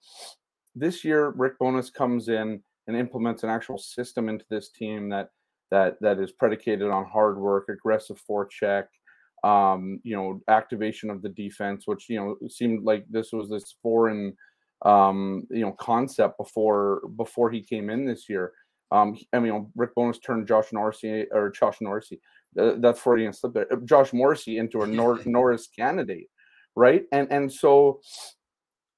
This year, Rick Bowness comes in and implements an actual system into this team that that that is predicated on hard work, aggressive forecheck, um, you know, activation of the defense, which you know seemed like this was this foreign um, you know concept before before he came in this year. Um, I mean, Rick Bowness turned Josh Norrisy or Josh Norrisy, uh, that's Freudian slip there, Josh Morrissey into a Nor- Norris candidate, right? And and so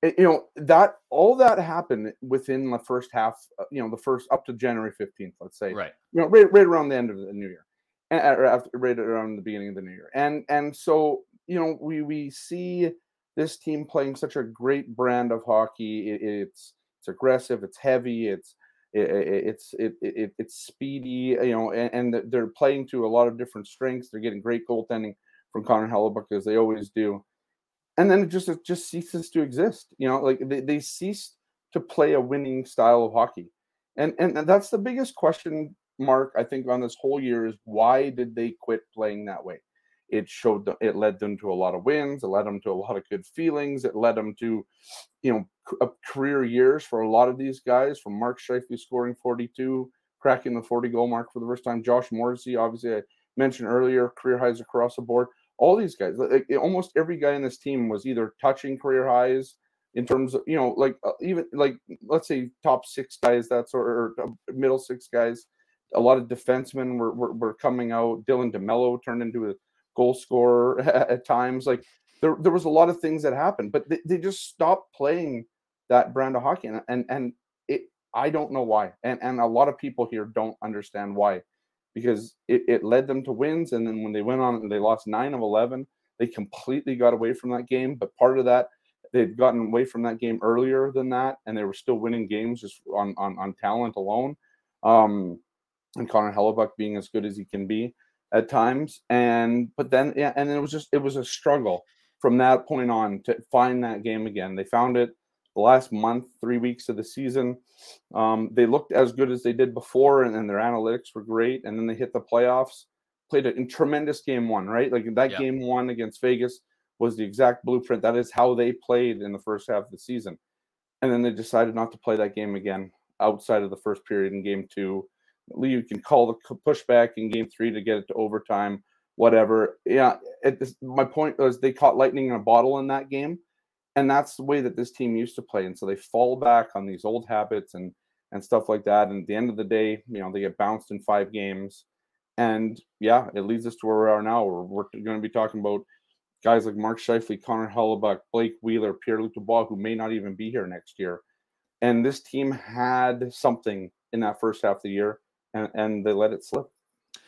Eh, you know that all that happened within the first half uh, you know the first up to january 15th let's say. Right. You know right, right around the end of the new year and or after, right around the beginning of the new year. And and so you know we we see this team playing such a great brand of hockey. It, it's it's aggressive it's heavy it's it, it's it, it, it's speedy you know and, and they're playing to a lot of different strengths. They're getting great goaltending from connor hellebuyck as they always do and then it just it just ceases to exist. You know, like they, they cease to play a winning style of hockey, and and that's the biggest question mark I think on this whole year is why did they quit playing that way? it showed them, it led them to a lot of wins. It led them to a lot of good feelings. It led them to, you know, career years for a lot of these guys. From Mark Scheifele scoring 42, cracking the 40 goal mark for the first time. Josh Morrissey, obviously, I mentioned earlier, career highs across the board. All these guys, like, almost every guy in this team was either touching career highs in terms of you know like uh, even like let's say top six guys that sort or uh, middle six guys a lot of defensemen were, were, were coming out. Dylan demello turned into a goal scorer at times. Like there, there was a lot of things that happened but they, they just stopped playing that brand of hockey and and, and it i don't know why and and a lot of people here don't understand why because it, it led them to wins and then when they went on and they lost 9 of 11 they completely got away from that game but part of that they'd gotten away from that game earlier than that, and they were still winning games just on on, on talent alone. Um, and Connor Hellebuyck being as good as he can be at times, and but then yeah, and it was just it was a struggle from that point on to find that game again. They found it the last month, three weeks of the season. Um, they looked as good as they did before, and then their analytics were great. And then they hit the playoffs, played a tremendous game one, right? Like that yeah. game one against Vegas was the exact blueprint. That is how they played in the first half of the season. And then they decided not to play that game again outside of the first period in game two. You can call the pushback in game three to get it to overtime, whatever. Yeah, this, my point was they caught lightning in a bottle in that game. And that's the way that this team used to play. And so they fall back on these old habits and and stuff like that. And at the end of the day, you know, they get bounced in five games. And yeah, it leads us to where we are now. We're, we're going to be talking about guys like Mark Scheifele, Connor Hellebuyck, Blake Wheeler, Pierre-Luc Dubois, who may not even be here next year. And this team had something in that first half of the year, and, and they let it slip.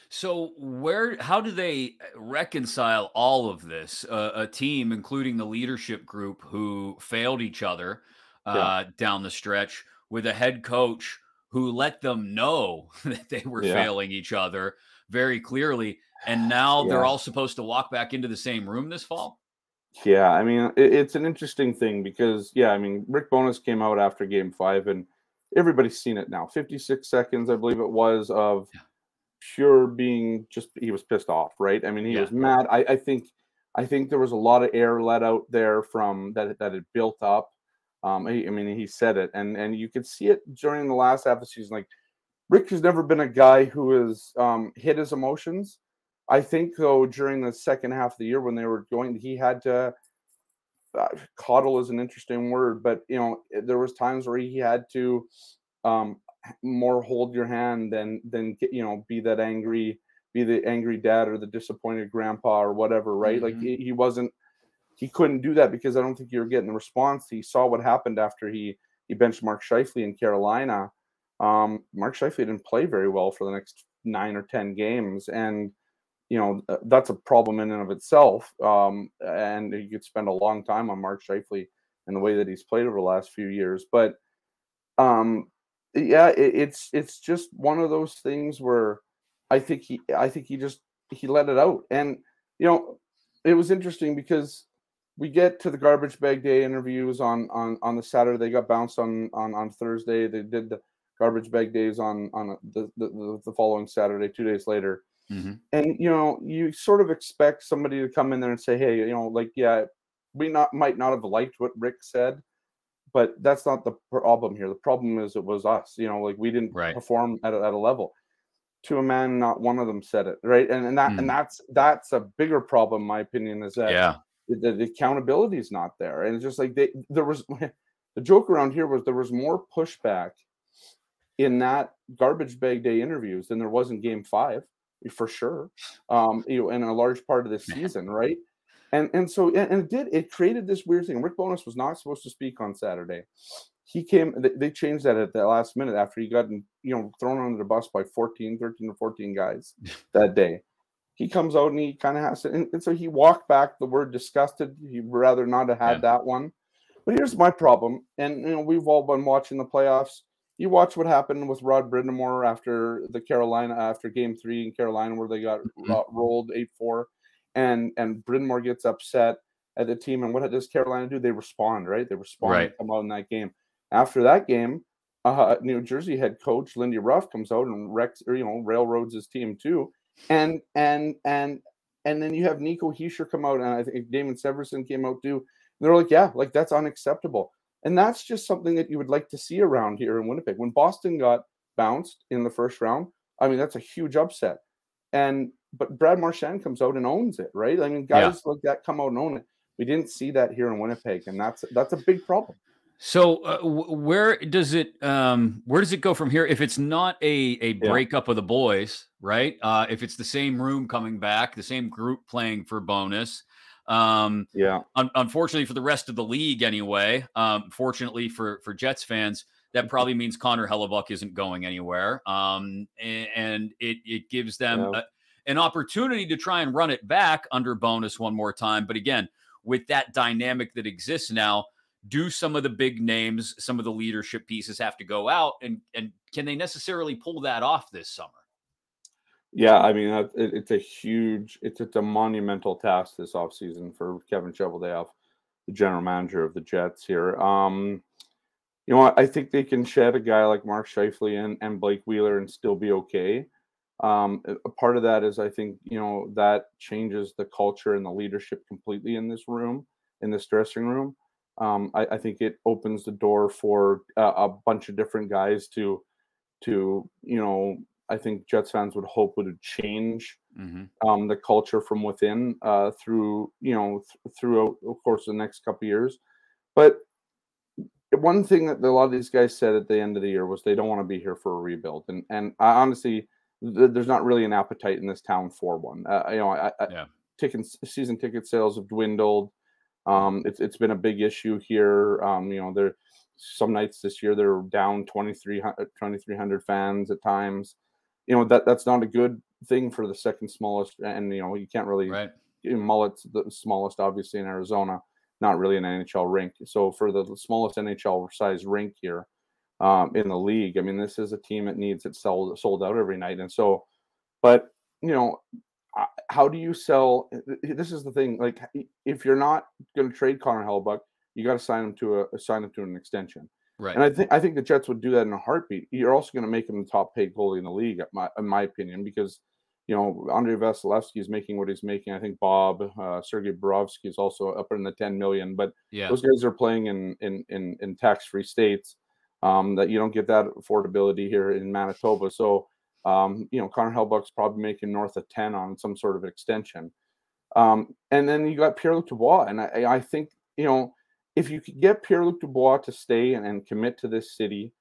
So where how do they reconcile all of this? Uh, a team, including the leadership group, who failed each other uh, yeah. down the stretch, with a head coach who let them know that they were yeah. failing each other very clearly and now yeah. they're all supposed to walk back into the same room this fall. Yeah, I mean it, it's an interesting thing because yeah, I mean Rick Bowness came out after Game Five, and everybody's seen it now. Fifty-six seconds, I believe it was, of pure being just he was pissed off, right? I mean he yeah. was mad. I, I think I think there was a lot of air let out there from that that had built up. Um, I, I mean he said it, and and you could see it during the last half of the season. Like Rick has never been a guy who has um, hit his emotions I think though during the second half of the year when they were going, he had to uh, coddle is an interesting word, but you know there was times where he had to um, more hold your hand than than you know be that angry, be the angry dad or the disappointed grandpa or whatever, right? Mm-hmm. Like he, he wasn't he couldn't do that because I don't think you were getting the response. He saw what happened after he he benched Mark Scheifele in Carolina. Um, Mark Scheifele didn't play very well for the next nine or ten games, and you know that's a problem in and of itself. Um, and you could spend a long time on Mark Scheifele and the way that he's played over the last few years. But um, yeah, it, it's it's just one of those things where I think he I think he just he let it out, and you know it was interesting because we get to the garbage bag day interviews on on on the Saturday. They got bounced on on on Thursday. They did the garbage bag days on on the the, the following Saturday, two days later. Mm-hmm. And you know, you sort of expect somebody to come in there and say, "Hey, you know, like, yeah, we not might not have liked what Rick said, but that's not the problem here. The problem is it was us. You know, like we didn't right. perform at a, at a level." To a man, not one of them said it, right? And and that mm. and that's that's a bigger problem, my opinion, is that yeah. the, the accountability is not there, and it's just like they there was the joke around here was there was more pushback in that garbage bag day interviews than there was in game five for sure. Um, you know, in a large part of the season, right? And and so and, it did it created this weird thing. Rick Bowness was not supposed to speak on Saturday. He came they changed that at the last minute after he got you know thrown under the bus by 14, 13 or 14 guys that day. He comes out and he kind of has to, and, and, so he walked back the word disgusted. He'd rather not have had yeah. that one. But here's my problem, and you know we've all been watching the playoffs you watch what happened with Rod Brind'Amour after the Carolina after Game Three in Carolina where they got mm-hmm. uh, rolled eight four, and and Brind'Amour gets upset at the team. And what does Carolina do? They respond, right? They respond right. come out in that game. After that game, uh, New Jersey head coach Lindy Ruff comes out and wrecks or you know railroads his team too, and and and and then you have Nico Hischier come out, and I think Damon Severson came out too. they're like, yeah, like that's unacceptable. And that's just something that you would like to see around here in Winnipeg. When Boston got bounced in the first round, I mean, that's a huge upset. And but Brad Marchand comes out and owns it, right? I mean, guys yeah. like that come out and own it. We didn't see that here in Winnipeg, and that's that's a big problem. So uh, where does it um, where does it go from here? If it's not a a breakup yeah. of the boys, right? Uh, if it's the same room coming back, the same group playing for Bowness. Um, yeah. Un- unfortunately for the rest of the league, anyway. Um, fortunately for for Jets fans, that mm-hmm. probably means Connor Hellebuyck isn't going anywhere. Um, and, and it it gives them yeah. a, an opportunity to try and run it back under Bowness one more time. But again, with that dynamic that exists now do some of the big names, some of the leadership pieces have to go out, and and can they necessarily pull that off this summer? Yeah, I mean it's a huge, it's, it's a monumental task this offseason for Kevin Cheveldayoff, the general manager of the Jets here. Um, you know, I think they can shed a guy like Mark Scheifele and, and Blake Wheeler and still be okay. Um, a part of that is I think you know that changes the culture and the leadership completely in this room, in this dressing room. Um, I, I, think it opens the door for a, a bunch of different guys to, to you know, I think Jets fans would hope would change mm-hmm. um, the culture from within uh, through you know th- through of course the next couple years. But one thing that a lot of these guys said at the end of the year was they don't want to be here for a rebuild, and and I honestly th- there's not really an appetite in this town for one. Uh, you know, I, I, yeah. tickets season ticket sales have dwindled. Um, it's it's been a big issue here. Um, you know, there some nights this year they're down 2,300 fans at times. You know that that's not a good thing for the second smallest, and you know you can't really. Right. You know, Mullett's the smallest, obviously in Arizona, not really an NHL rink. So for the smallest NHL size rink here um, in the league, I mean, this is a team that needs it sold sold out every night, and so, but you know, how do you sell? This is the thing. Like, if you're not going to trade Connor Hellebuyck, you got to sign him to a sign him to an extension. Right. And I think I think the Jets would do that in a heartbeat. You're also going to make him the top paid goalie in the league, my, in my opinion, because you know Andrei Vasilevskiy is making what he's making. I think Bob uh, Sergei Bobrovsky is also up in the 10 million, but yeah. those guys are playing in in in, in tax free states. Um, that you don't get that affordability here in Manitoba. So um, you know, Connor Hellebuyck's probably making north of 10 on some sort of extension. Um, and then you got Pierre Luc Dubois. And I, I think, you know, if you could get Pierre Luc Dubois to stay and, and commit to this city,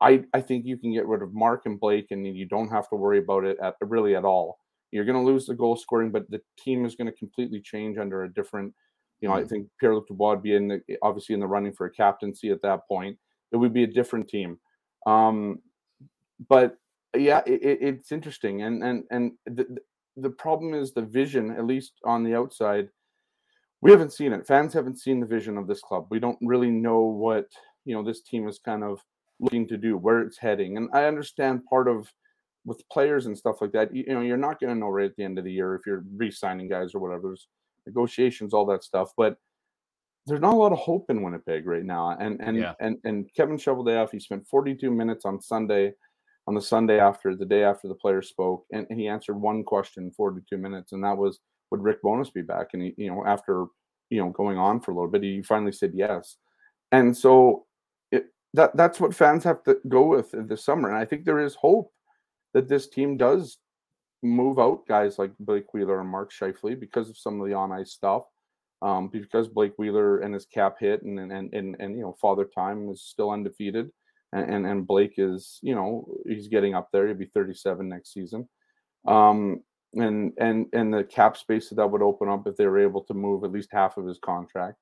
I, I think you can get rid of Mark and Blake and you don't have to worry about it at really at all. You're going to lose the goal scoring, but the team is going to completely change under a different, you know, I mm-hmm. think Pierre Luc Dubois would be in the, obviously in the running for a captaincy at that point. It would be a different team. Um, but yeah, it, it's interesting, and and and the the problem is the vision, at least on the outside. We haven't seen it. Fans haven't seen the vision of this club. We don't really know what you know this team is kind of looking to do, where it's heading. And I understand part of with players and stuff like that. You, you know, you're not going to know right at the end of the year if you're re-signing guys or whatever. There's negotiations, all that stuff, but there's not a lot of hope in Winnipeg right now. And and yeah. and and Kevin Cheveldayoff, he spent 42 minutes on Sunday on the Sunday after the day after the player spoke, and, and he answered one question 42 minutes, and that was, would Rick Bowness be back? And he, you know, after you know going on for a little bit, he finally said yes. And so it, that that's what fans have to go with this summer. And I think there is hope that this team does move out guys like Blake Wheeler and Mark Scheifele because of some of the on ice stuff. Um, because Blake Wheeler and his cap hit and and and and you know Father Time is still undefeated and and Blake is you know he's getting up there. He'll be 37 next season. Um, and and and the cap space that, that would open up if they were able to move at least half of his contract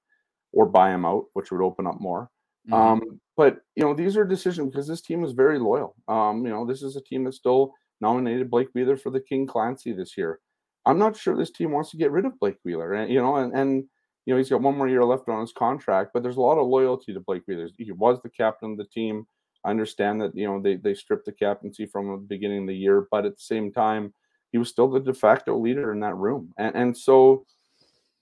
or buy him out, which would open up more. Mm-hmm. Um, but you know these are decisions because this team is very loyal. Um, you know this is a team that still nominated Blake Wheeler for the King Clancy this year. I'm not sure this team wants to get rid of Blake Wheeler, and you know, and and you know he's got one more year left on his contract, but there's a lot of loyalty to Blake Wheeler. He was the captain of the team. I understand that you know they they stripped the captaincy from the beginning of the year, but at the same time, he was still the de facto leader in that room, and and so,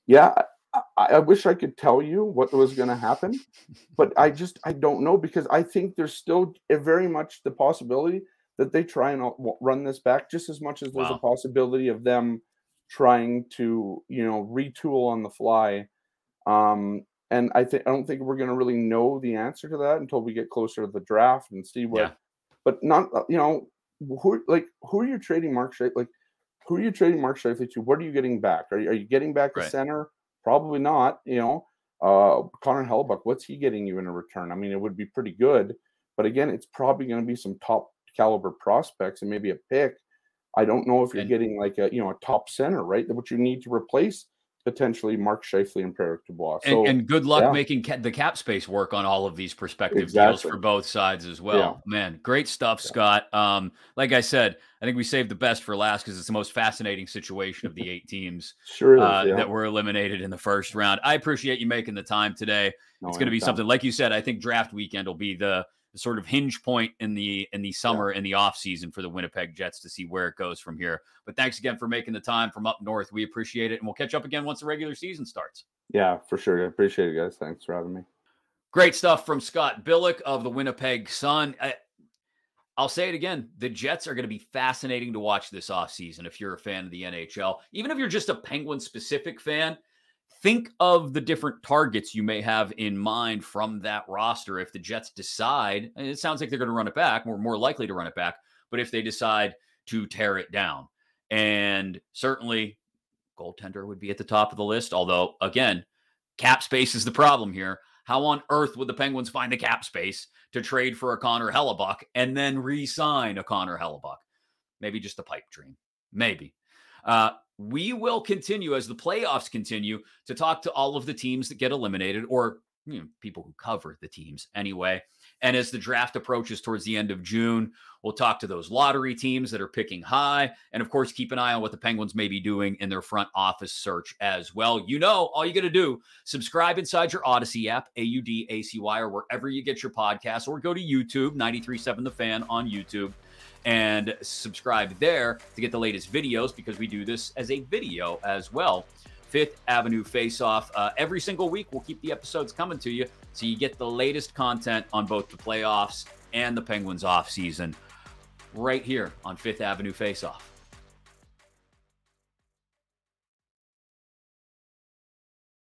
yeah, I, I wish I could tell you what was going to happen, but I just I don't know because I think there's still very much the possibility that they try and uh, run this back just as much as there's wow. a possibility of them trying to you know retool on the fly. Um, and I think I don't think we're going to really know the answer to that until we get closer to the draft and see what. Yeah. But not uh, you know who like who are you trading Mark Scheifele like who are you trading Mark Scheifele to? What are you getting back? Are you, are you getting back a right. center? Probably not. You know, uh, Connor Hellebuyck, what's he getting you in a return? I mean, it would be pretty good, but again, it's probably going to be some top caliber prospects and maybe a pick. I don't know if you're and, getting like a you know a top center, right? That what you need to replace potentially Mark Scheifele and Pierre Dubois. So, and, and, good luck yeah. making ca- the cap space work on all of these prospective exactly. deals for both sides as well. Yeah. Man, great stuff, yeah. Scott. Um, like I said, I think we saved the best for last because it's the most fascinating situation of the eight teams sure is, uh, that were eliminated in the first round. I appreciate you making the time today. No, it's going to be something like you said. I think draft weekend will be the the sort of hinge point in the in the summer yeah. in the off season for the Winnipeg Jets to see where it goes from here. But thanks again for making the time from up north. We appreciate it, and we'll catch up again once the regular season starts. Yeah, for sure. I appreciate it, guys. Thanks for having me. Great stuff from Scott Billeck of the Winnipeg Sun. I, I'll say it again. The Jets are going to be fascinating to watch this offseason if you're a fan of the NHL. Even if you're just a Penguin specific fan, think of the different targets you may have in mind from that roster if the Jets decide, it sounds like they're going to run it back, we're more likely to run it back, but if they decide to tear it down. And certainly goaltender would be at the top of the list, although again, cap space is the problem here. How on earth would the Penguins find the cap space to trade for a Connor Hellebuyck and then re-sign a Connor Hellebuyck? Maybe just a pipe dream. Maybe. Uh, we will continue as the playoffs continue to talk to all of the teams that get eliminated or you know, people who cover the teams anyway. And as the draft approaches towards the end of June, we'll talk to those lottery teams that are picking high. And of course, keep an eye on what the Penguins may be doing in their front office search as well. You know, all you got to do, subscribe inside your Audacy app, A U D A C Y, or wherever you get your podcasts, or go to YouTube, 937 The Fan on YouTube and subscribe there to get the latest videos because we do this as a video as well. Fifth Avenue Face Off. Uh, every single week, we'll keep the episodes coming to you so you get the latest content on both the playoffs and the Penguins off season right here on Fifth Avenue Face Off.